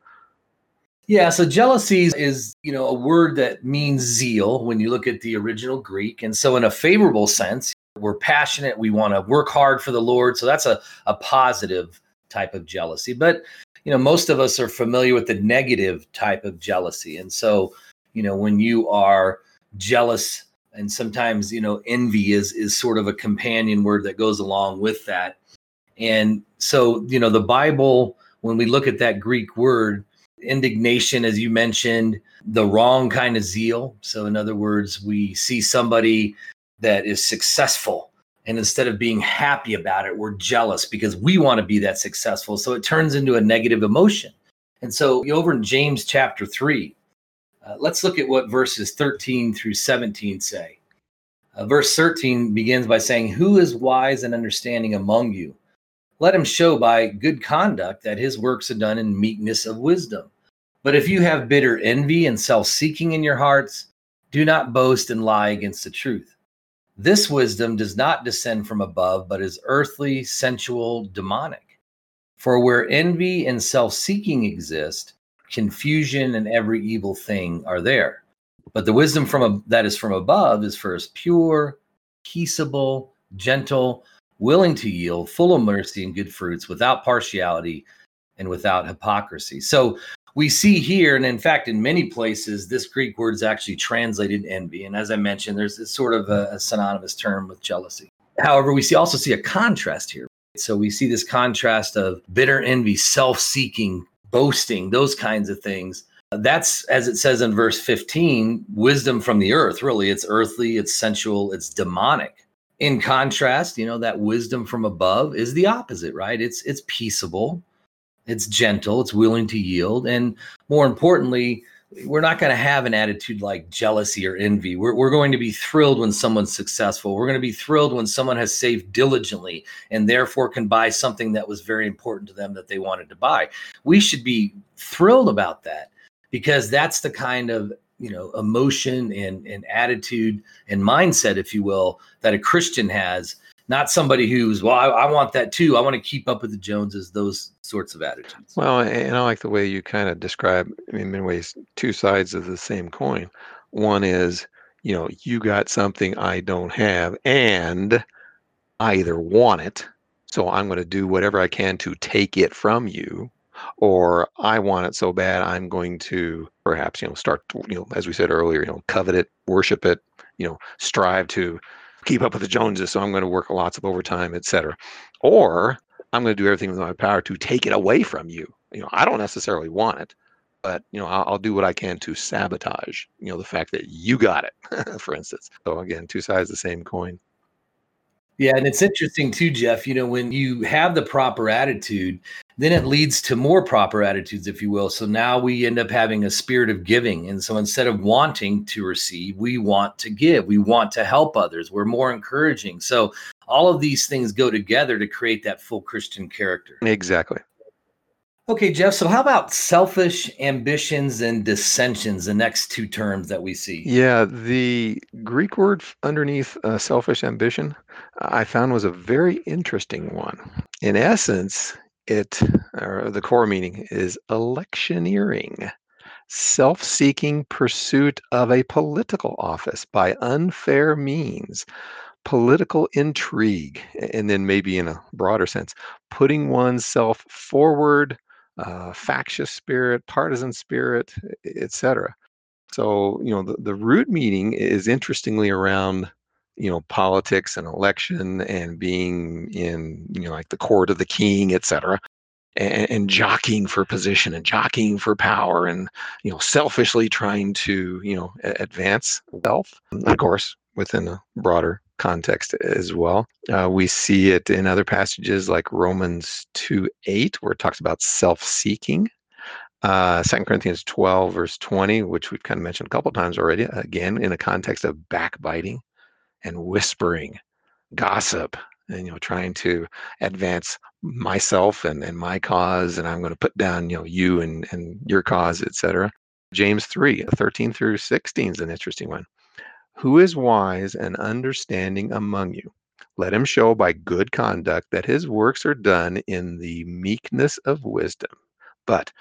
Yeah, so jealousies is, you know, a word that means zeal when you look at the original Greek. And so in a favorable sense, we're passionate, we want to work hard for the Lord. So that's a, a positive type of jealousy. But, you know, most of us are familiar with the negative type of jealousy. And so you know when you are jealous and sometimes you know envy is is sort of a companion word that goes along with that and so you know the bible when we look at that greek word indignation, as you mentioned, the wrong kind of zeal. So, in other words, we see somebody that is successful. And instead of being happy about it, we're jealous because we want to be that successful. So it turns into a negative emotion. And so over in James chapter 3, uh, let's look at what verses 13 through 17 say. Uh, verse 13 begins by saying, Who is wise and understanding among you? Let him show by good conduct that his works are done in meekness of wisdom. But if you have bitter envy and self seeking in your hearts, do not boast and lie against the truth. This wisdom does not descend from above, but is earthly, sensual, demonic. For where envy and self seeking exist, confusion and every evil thing are there. But the wisdom from a, that is from above is first pure, peaceable, gentle, willing to yield, full of mercy and good fruits, without partiality and without hypocrisy. So we see here, and in fact, in many places, this Greek word is actually translated envy. And as I mentioned, there's this sort of a, a synonymous term with jealousy. However, we see also see a contrast here. So we see this contrast of bitter envy, self-seeking, boasting, those kinds of things. That's as it says in verse 15, wisdom from the earth. Really, it's earthly, it's sensual, it's demonic. In contrast, you know, that wisdom from above is the opposite, right? It's it's peaceable, it's gentle, it's willing to yield, and more importantly, we're not going to have an attitude like jealousy or envy. We're, we're going to be thrilled when someone's successful. We're going to be thrilled when someone has saved diligently and therefore can buy something that was very important to them that they wanted to buy. We should be thrilled about that because that's the kind of you know emotion and, and attitude and mindset, if you will, that a Christian has not somebody who's well I, I, want that too. I want to keep up with the joneses those sorts of attitudes. Well and i like the way you kind of describe in many ways two sides of the same coin. One is you know you got something i don't have and i either want it so i'm going to do whatever i can to take it from you or i want it so bad i'm going to perhaps you know start you know as we said earlier you know covet it worship it you know strive to keep up with the Joneses, so I'm going to work lots of overtime, et cetera. Or I'm going to do everything within my power to take it away from you. You know, I don't necessarily want it, but you know, I'll, I'll do what I can to sabotage. You know, the fact that you got it, for instance. So again, two sides of the same coin. Yeah, and it's interesting too, Jeff. You know, when you have the proper attitude, then it leads to more proper attitudes, if you will. So now we end up having a spirit of giving. And so instead of wanting to receive, we want to give. We want to help others. We're more encouraging. So all of these things go together to create that full Christian character. Exactly. Okay, Jeff. So, how about selfish ambitions and dissensions, the next two terms that we see? Yeah, the Greek word underneath uh, selfish ambition I found was a very interesting one. In essence, it, or the core meaning, is electioneering, self seeking pursuit of a political office by unfair means political intrigue, and then maybe in a broader sense, putting oneself forward uh, factious spirit, partisan spirit, etc. So, you know, the, the root meaning is interestingly around, you know, politics and election and being in, you know, like the court of the king, etc. And, and jockeying for position and jockeying for power and, you know, selfishly trying to, you know, advance wealth. Of course, within a broader context as well. Uh, we see it in other passages like Romans 2 8, where it talks about self seeking. Uh, 2 Corinthians 12, verse 20, which we've kind of mentioned a couple times already, again, in a context of backbiting and whispering, gossip, and, you know, trying to advance myself and, and my cause, and I'm going to put down, you know, you and, and your cause, etc. James 3, 13 through 16 is an interesting one. Who is wise and understanding among you? Let him show by good conduct that his works are done in the meekness of wisdom. But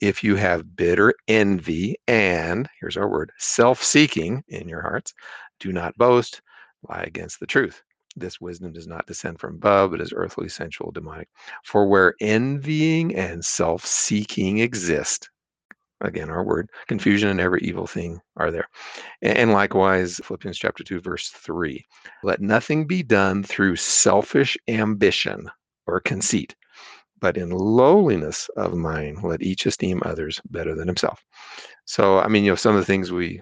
if you have bitter envy and, here's our word, self seeking in your hearts, do not boast, lie against the truth. This wisdom does not descend from above, but is earthly, sensual, demonic. For where envying and self seeking exist, again our word confusion and every evil thing are there and likewise philippians chapter 2 verse 3 let nothing be done through selfish ambition or conceit but in lowliness of mind, let each esteem others better than himself. So, I mean, you know, some of the things we,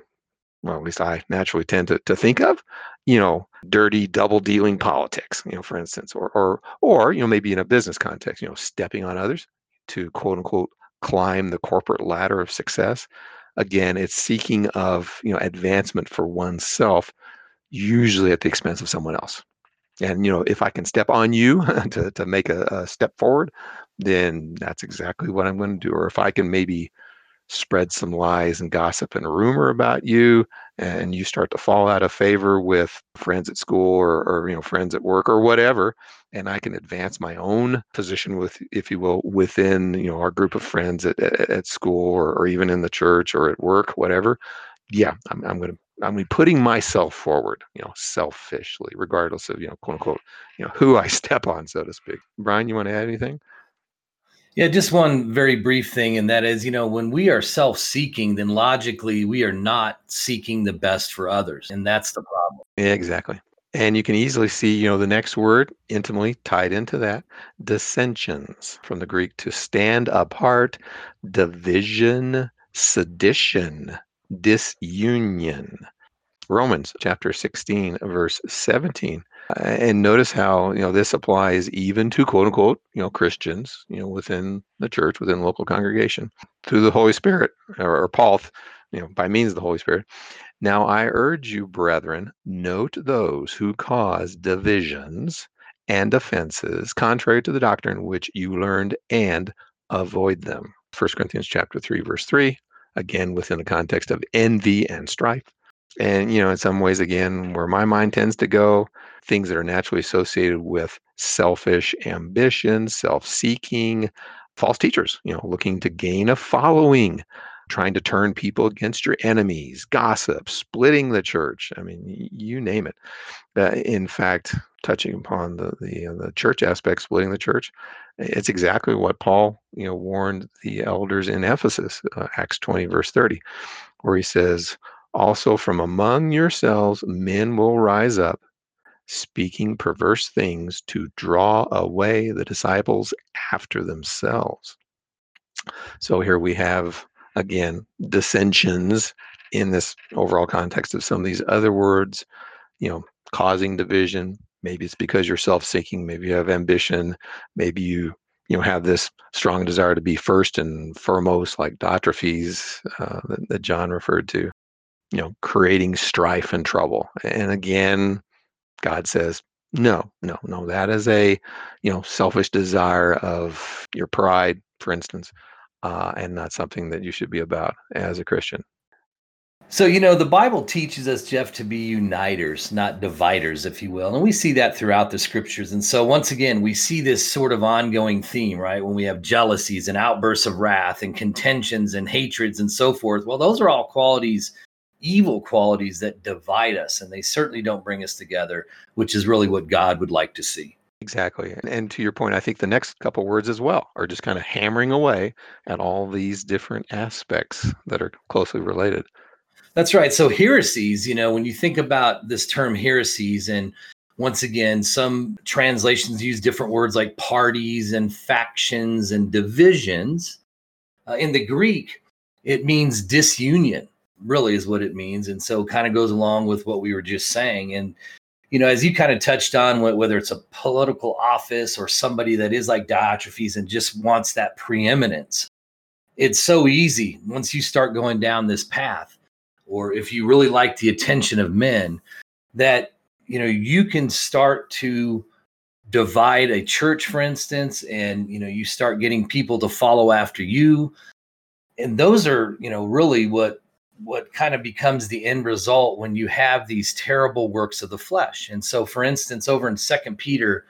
well, at least I naturally tend to, to think of, you know, dirty double dealing politics, you know, for instance, or, or, or, you know, maybe in a business context, you know, stepping on others to quote unquote climb the corporate ladder of success. Again, it's seeking of, you know, advancement for oneself, usually at the expense of someone else and you know if i can step on you to, to make a, a, step forward then that's exactly what i'm going to do or if i can maybe spread some lies and gossip and rumor about you and you start to fall out of favor with friends at school or, or you know friends at work or whatever and i can advance my own position with if you will within you know our group of friends at, at, at school or, or even in the church or at work whatever yeah i'm, I'm going to I'm mean, putting myself forward, you know, selfishly, regardless of, you know, quote unquote, you know, who I step on, so to speak. Brian, you want to add anything? Yeah, just one very brief thing, and that is, you know, when we are self seeking, then logically we are not seeking the best for others. And that's the problem. Yeah, exactly. And you can easily see, you know, the next word intimately tied into that dissensions from the Greek to stand apart, division, sedition, disunion. Romans chapter 16, verse 17. And notice how you know this applies even to quote unquote you know Christians you know within the church within local congregation through the Holy Spirit or, or Paul you know by means of the Holy Spirit. Now I urge you, brethren, note those who cause divisions and offenses contrary to the doctrine which you learned and avoid them. 1 Corinthians chapter 3 verse 3 again within the context of envy and strife. And, you know, in some ways, again, where my mind tends to go, things that are naturally associated with selfish ambition, self seeking, false teachers, you know, looking to gain a following, trying to turn people against your enemies, gossip, splitting the church. I mean, you name it. Uh, in fact, touching upon the the, uh, the church aspect, splitting the church, it's exactly what Paul, you know, warned the elders in Ephesus, uh, Acts 20 verse 30, where he says, "Also from among yourselves men will rise up, speaking perverse things to draw away the disciples after themselves." So here we have again dissensions in this overall context of some of these other words, you know, causing division, maybe it's because you're self-seeking maybe you have ambition maybe you you know have this strong desire to be first and foremost like Diotrephes uh, that, that john referred to you know creating strife and trouble and again god says no no no that is a you know selfish desire of your pride for instance uh, and not something that you should be about as a christian so, you know, the Bible teaches us, Jeff, to be uniters, not dividers, if you will. And we see that throughout the scriptures. And so, once again, we see this sort of ongoing theme, right? When we have jealousies and outbursts of wrath and contentions and hatreds and so forth. Well, those are all qualities, evil qualities that divide us. And they certainly don't bring us together, which is really what God would like to see. Exactly. And, and to your point, I think the next couple words as well are just kind of hammering away at all these different aspects that are closely related. That's right. So heresies, you know, when you think about this term heresies, and once again, some translations use different words like parties and factions and divisions. Uh, in the Greek, it means disunion, really is what it means. And so kind of goes along with what we were just saying. And, you know, as you kind of touched on, whether it's a political office or somebody that is like Diotrephes and just wants that preeminence, it's so easy once you start going down this path or if you really like the attention of men, that you know you can start to divide a church, for instance, and you know you start getting people to follow after you, and those are you know really what what kind of becomes the end result when you have these terrible works of the flesh. And so, for instance, over in Second Peter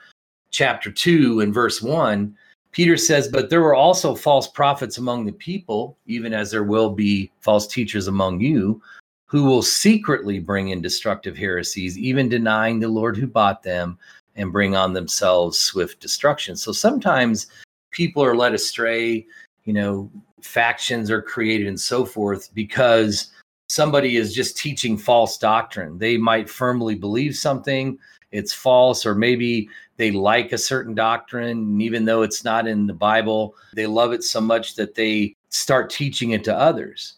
chapter two and verse one Peter says, But there were also false prophets among the people, even as there will be false teachers among you, who will secretly bring in destructive heresies, even denying the Lord who bought them and bring on themselves swift destruction. So sometimes people are led astray, you know, factions are created and so forth because somebody is just teaching false doctrine. They might firmly believe something it's false, or maybe they like a certain doctrine, and even though it's not in the Bible, they love it so much that they start teaching it to others.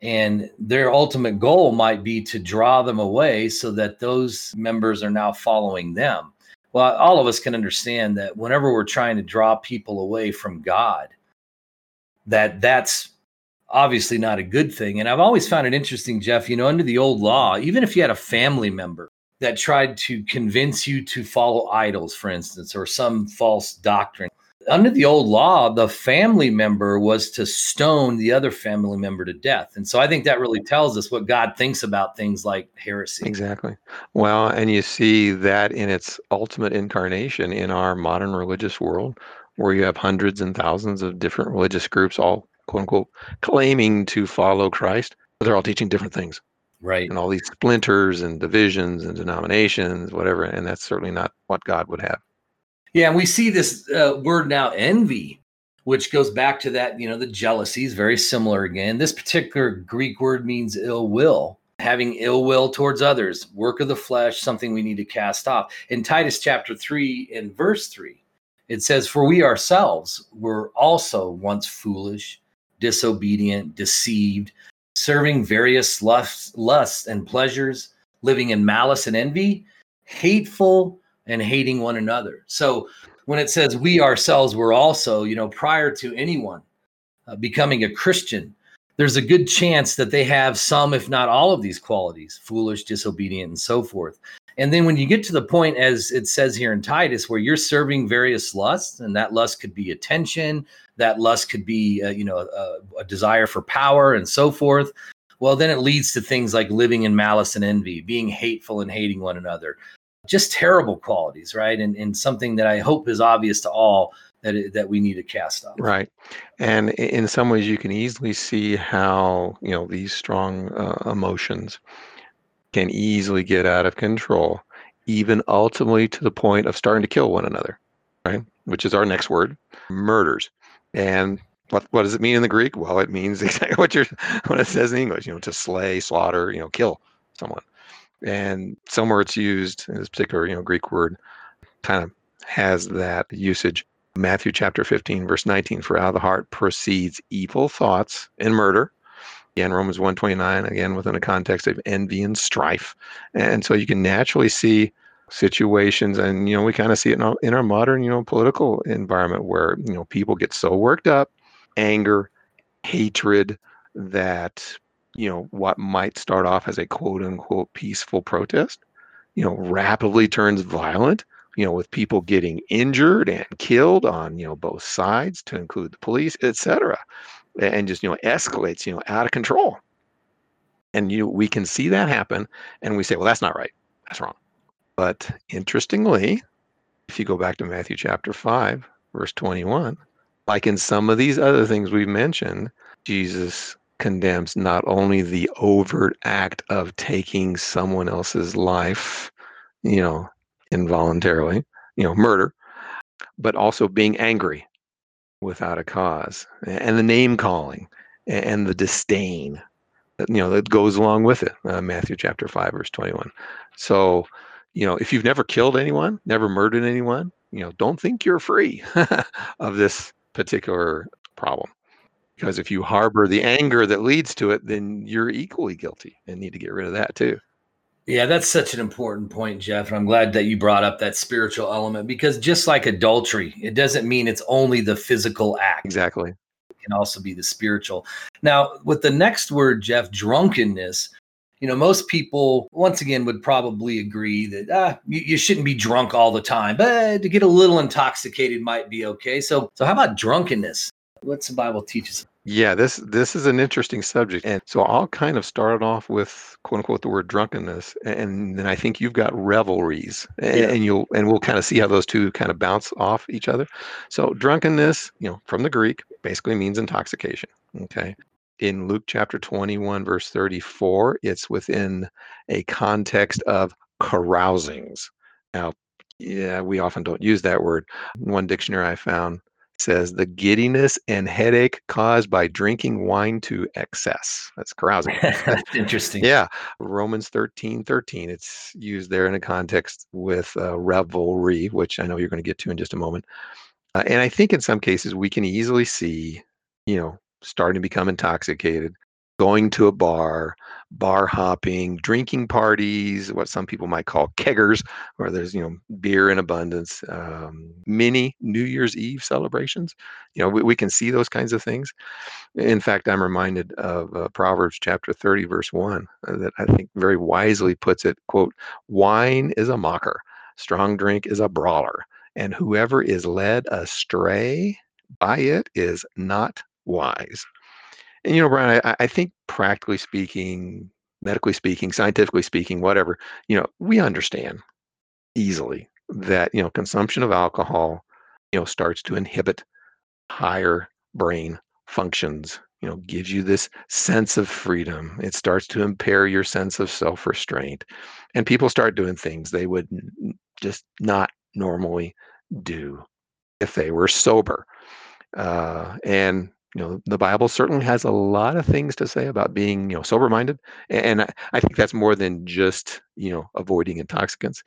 And their ultimate goal might be to draw them away so that those members are now following them. Well, all of us can understand that whenever we're trying to draw people away from God, that that's obviously not a good thing. And I've always found it interesting, Jeff, you know, under the old law, even if you had a family member that tried to convince you to follow idols, for instance, or some false doctrine, under the old law, the family member was to stone the other family member to death. And so I think that really tells us what God thinks about things like heresy. Exactly. Well, and you see that in its ultimate incarnation in our modern religious world, where you have hundreds and thousands of different religious groups all quote unquote claiming to follow Christ, but they're all teaching different things. Right. And all these splinters and divisions and denominations, whatever. And that's certainly not what God would have. Yeah. And we see this uh, word now, envy, which goes back to that, you know, the jealousies, very similar again. This particular Greek word means ill will, having ill will towards others, work of the flesh, something we need to cast off. In Titus chapter 3 and verse 3, it says, For we ourselves were also once foolish disobedient, deceived, serving various lusts, lusts and pleasures, living in malice and envy, hateful and hating one another. So when it says we ourselves were also, you know, prior to anyone uh, becoming a Christian, there's a good chance that they have some, if not all of these qualities foolish, disobedient, and so forth. And then when you get to the point, as it says here in Titus, where you're serving various lusts, and that lust could be attention, that lust could be, uh, you know, a, a desire for power and so forth. Well, then it leads to things like living in malice and envy, being hateful and hating one another. Just terrible qualities, right? And, and something that I hope is obvious to all that it, that we need to cast off. Right, and in some ways, you can easily see how you know these strong uh, emotions can easily get out of control, even ultimately to the point of starting to kill one another. Right, which is our next word, murders. And what what does it mean in the Greek? Well, it means exactly what you're what it says in English. You know, to slay, slaughter, you know, kill someone. And somewhere it's used in this particular you know Greek word, kind of has that usage. Matthew chapter 15, verse 19, for out of the heart proceeds evil thoughts and murder. Again, Romans 129, again, within a context of envy and strife. And so you can naturally see situations and you know we kind of see it in our, in our modern you know political environment where you know people get so worked up anger hatred that you know what might start off as a quote unquote peaceful protest you know rapidly turns violent you know with people getting injured and killed on you know both sides to include the police etc and just you know escalates you know out of control. And you we can see that happen and we say well that's not right. That's wrong. But interestingly, if you go back to Matthew chapter 5, verse 21, like in some of these other things we've mentioned, Jesus condemns not only the overt act of taking someone else's life, you know, involuntarily, you know, murder, but also being angry without a cause and the name calling and the disdain you know that goes along with it uh, matthew chapter 5 verse 21 so you know, if you've never killed anyone, never murdered anyone, you know, don't think you're free of this particular problem. Because if you harbor the anger that leads to it, then you're equally guilty and need to get rid of that too. Yeah, that's such an important point, Jeff. And I'm glad that you brought up that spiritual element because just like adultery, it doesn't mean it's only the physical act. Exactly. It can also be the spiritual. Now, with the next word, Jeff, drunkenness, you know, most people, once again, would probably agree that ah, you, you, shouldn't be drunk all the time, but to get a little intoxicated might be okay. So, so how about drunkenness? What's the Bible teaches? Yeah, this this is an interesting subject, and so I'll kind of start off with quote unquote the word drunkenness, and then I think you've got revelries, and, yeah. and you'll and we'll kind of see how those two kind of bounce off each other. So drunkenness, you know, from the Greek, basically means intoxication. Okay, in Luke chapter 21, verse 34, it's within a context of carousings. Now, yeah, we often don't use that word. One dictionary I found says the giddiness and headache caused by drinking wine to excess. That's carousing. That's interesting. yeah. Romans 13 13. It's used there in a context with uh, revelry, which I know you're going to get to in just a moment. Uh, and I think in some cases we can easily see, you know, starting to become intoxicated, going to a bar, bar hopping, drinking parties, what some people might call keggers, where there's you know beer in abundance, um, mini New Year's Eve celebrations. You know, we, we can see those kinds of things. In fact, I'm reminded of uh, Proverbs chapter 30, verse one, uh, that I think very wisely puts it: "quote Wine is a mocker, strong drink is a brawler, and whoever is led astray by it is not wise." And you know, Brian, I, I think practically speaking, medically speaking, scientifically speaking, whatever, you know, we understand easily that you know consumption of alcohol, you know, starts to inhibit higher brain functions. You know, gives you this sense of freedom. It starts to impair your sense of self-restraint, and people start doing things they would just not normally do if they were sober. Uh, and you know the bible certainly has a lot of things to say about being you know sober minded and I, think that's more than just you know avoiding intoxicants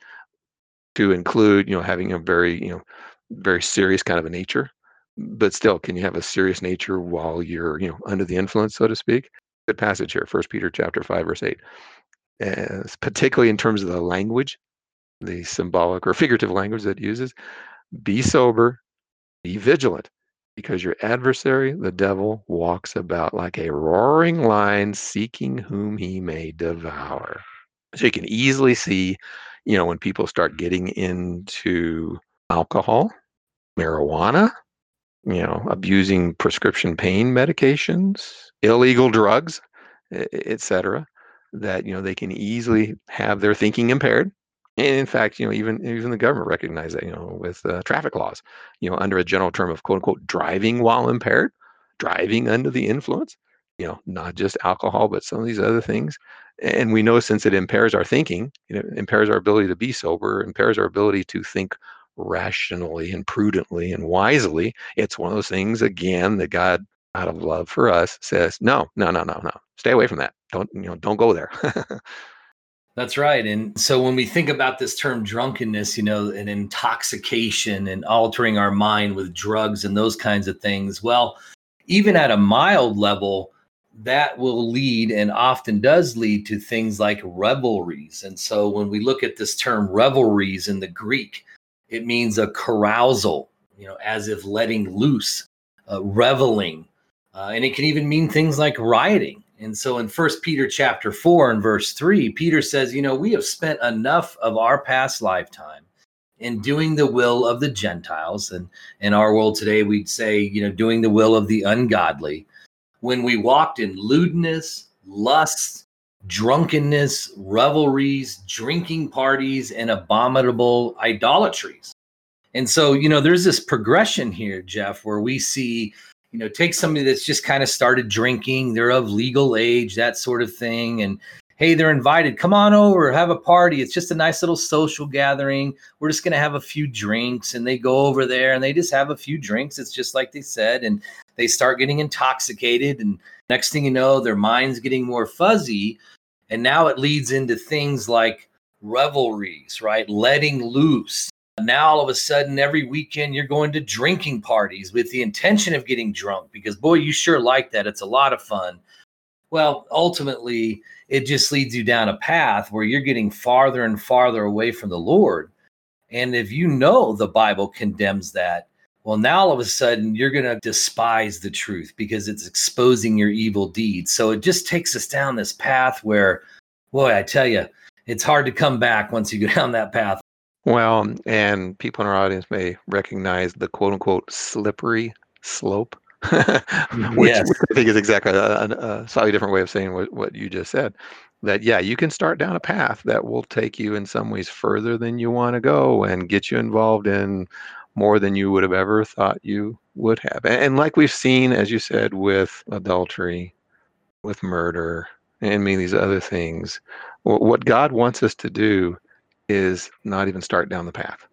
to include you know having a very you know very serious kind of a nature but still can you have a serious nature while you're you know under the influence so to speak? Good passage here first peter chapter 5 verse 8 As particularly in terms of the language the symbolic or figurative language that uses be sober be vigilant because your adversary, the devil, walks about like a roaring lion seeking whom he may devour. So you can easily see, you know, when people start getting into alcohol, marijuana, you know, abusing prescription pain medications, illegal drugs, etc., that you know they can easily have their thinking impaired and in fact, you know, even even the government recognized that, you know, with uh, traffic laws, you know, under a general term of quote unquote driving while impaired, driving under the influence, you know, not just alcohol, but some of these other things. And we know since it impairs our thinking, you know, impairs our ability to be sober, impairs our ability to think rationally and prudently and wisely. It's one of those things again that God, out of love for us, says, no, no, no, no, no, stay away from that. Don't you know? Don't go there. That's right. And so when we think about this term drunkenness, you know, and intoxication and altering our mind with drugs and those kinds of things, well, even at a mild level, that will lead and often does lead to things like revelries. And so when we look at this term revelries in the Greek, it means a carousal, you know, as if letting loose, uh, reveling. Uh, and it can even mean things like rioting and so in First Peter chapter 4 and verse 3, Peter says, you know, we have spent enough of our past lifetime in mm-hmm. doing the will of the Gentiles. And in our world today, we'd say, you know, doing the will of the ungodly. When we walked in lewdness, lust, drunkenness, revelries, drinking parties, and abominable idolatries. And so, you know, there's this progression here, Jeff, where we see you know, take somebody that's just kind of started drinking, they're of legal age, that sort of thing. And hey, they're invited, come on over, have a party. It's just a nice little social gathering. We're just going to have a few drinks. And they go over there and they just have a few drinks. It's just like they said. And they start getting intoxicated. And next thing you know, their mind's getting more fuzzy. And now it leads into things like revelries, right? Letting loose, now all of a sudden every weekend you're going to drinking parties with the intention of getting drunk because boy you sure like that. It's a lot of fun. Well ultimately it just leads you down a path where you're getting farther and farther away from the lord. And if you know the bible condemns that well now all of a sudden you're going to despise the truth because it's exposing your evil deeds. So it just takes us down this path where boy i tell you it's hard to come back once you go down that path well, and people in our audience may recognize the quote unquote slippery slope, which, yes. which, I think is exactly a, a, slightly different way of saying what, what you just said. That, yeah, you can start down a path that will take you in some ways further than you want to go and get you involved in more than you would have ever thought you would have. And, and like we've seen, as you said, with adultery, with murder, and many of these other things, what God wants us to do is not even start down the path.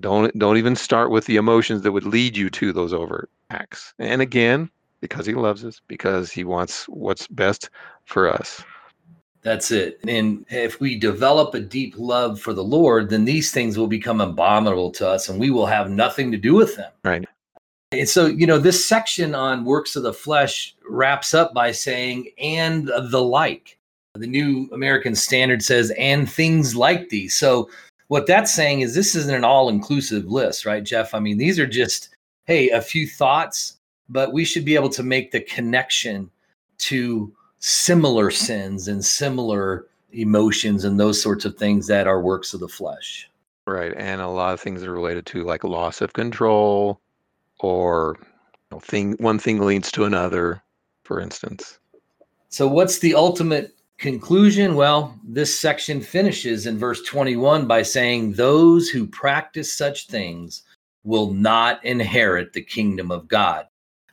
Don't don't even start with the emotions that would lead you to those overt acts. And again, because he loves us, because he wants what's best for us. That's it. And if we develop a deep love for the Lord, then these things will become abominable to us and we will have nothing to do with them. Right. And so, you know, this section on works of the flesh wraps up by saying, and the like. The New American Standard says, and things like these. So, what that's saying is this isn't an all inclusive list, right, Jeff? I mean, these are just, hey, a few thoughts, but we should be able to make the connection to similar sins and similar emotions and those sorts of things that are works of the flesh. Right. And a lot of things are related to like loss of control or you know, thing one thing leads to another, for instance. So what's the ultimate conclusion? Well, this section finishes in verse 21 by saying, Those who practice such things will not inherit the kingdom of God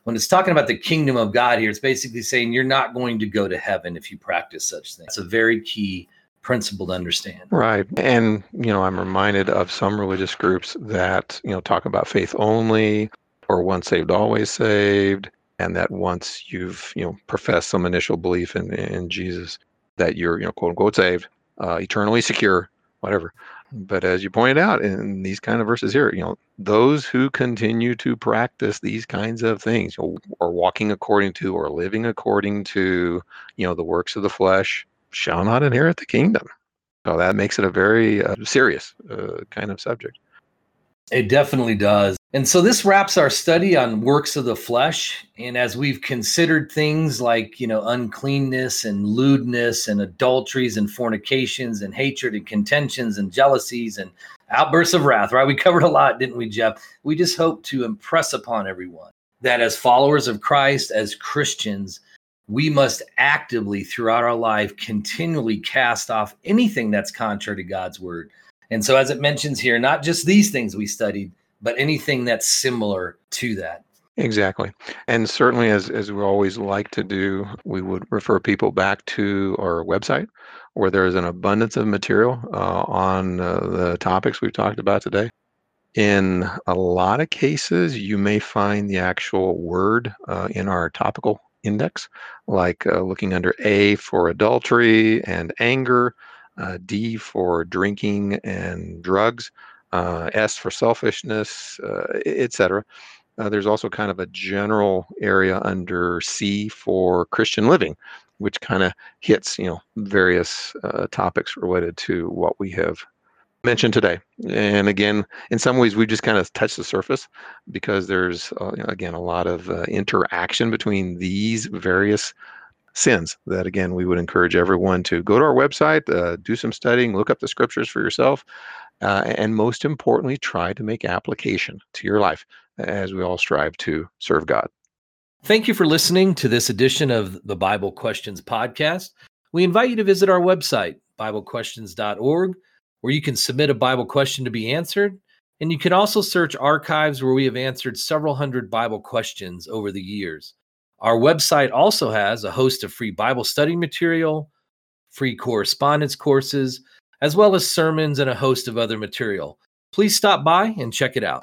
when it's talking about the kingdom of God here, it's basically saying you're not going to go to heaven if you practice such things. It's a very key principle to understand. Right. And, you know, I'm reminded of some religious groups that, you know, talk about faith only or once saved, always saved. And that once you've, you know, professed some initial belief in, in Jesus, that you're, you know, quote unquote saved, uh, eternally secure, whatever. But as you pointed out in these kind of verses here, you know, those who continue to practice these kinds of things, you know, or walking according to or living according to, you know, the works of the flesh, shall not inherit the kingdom. So that makes it a very uh, serious uh, kind of subject. It definitely does. And so this wraps our study on works of the flesh. And as we've considered things like, you know, uncleanness and lewdness and adulteries and fornications and hatred and contentions and jealousies and outbursts of wrath, right? We covered a lot, didn't we, Jeff? We just hope to impress upon everyone that as followers of Christ, as Christians, we must actively throughout our life continually cast off anything that's contrary to God's word. And so, as it mentions here, not just these things we studied, but anything that's similar to that. Exactly. And certainly, as, as we always like to do, we would refer people back to our website where there is an abundance of material uh, on uh, the topics we've talked about today. In a lot of cases, you may find the actual word uh, in our topical index, like uh, looking under A for adultery and anger, uh, D for drinking and drugs uh, S for selfishness, uh, etc. Uh, there's also kind of a general area under C for Christian living, which kind of hits you know various uh, topics related to what we have mentioned today. And again, in some ways, we just kind of touched the surface because there's uh, again a lot of uh, interaction between these various sins that again we would encourage everyone to go to our website uh, do some studying look up the scriptures for yourself uh, and most importantly, try to make application to your life as we all strive to serve God. Thank you for listening to this edition of the Bible Questions podcast. We invite you to visit our website, BibleQuestions.org, where you can submit a Bible question to be answered. And you can also search archives where we have answered several hundred Bible questions over the years. Our website also has a host of free Bible study material, free correspondence courses, as well as sermons and a host of other material. Please stop by and check it out.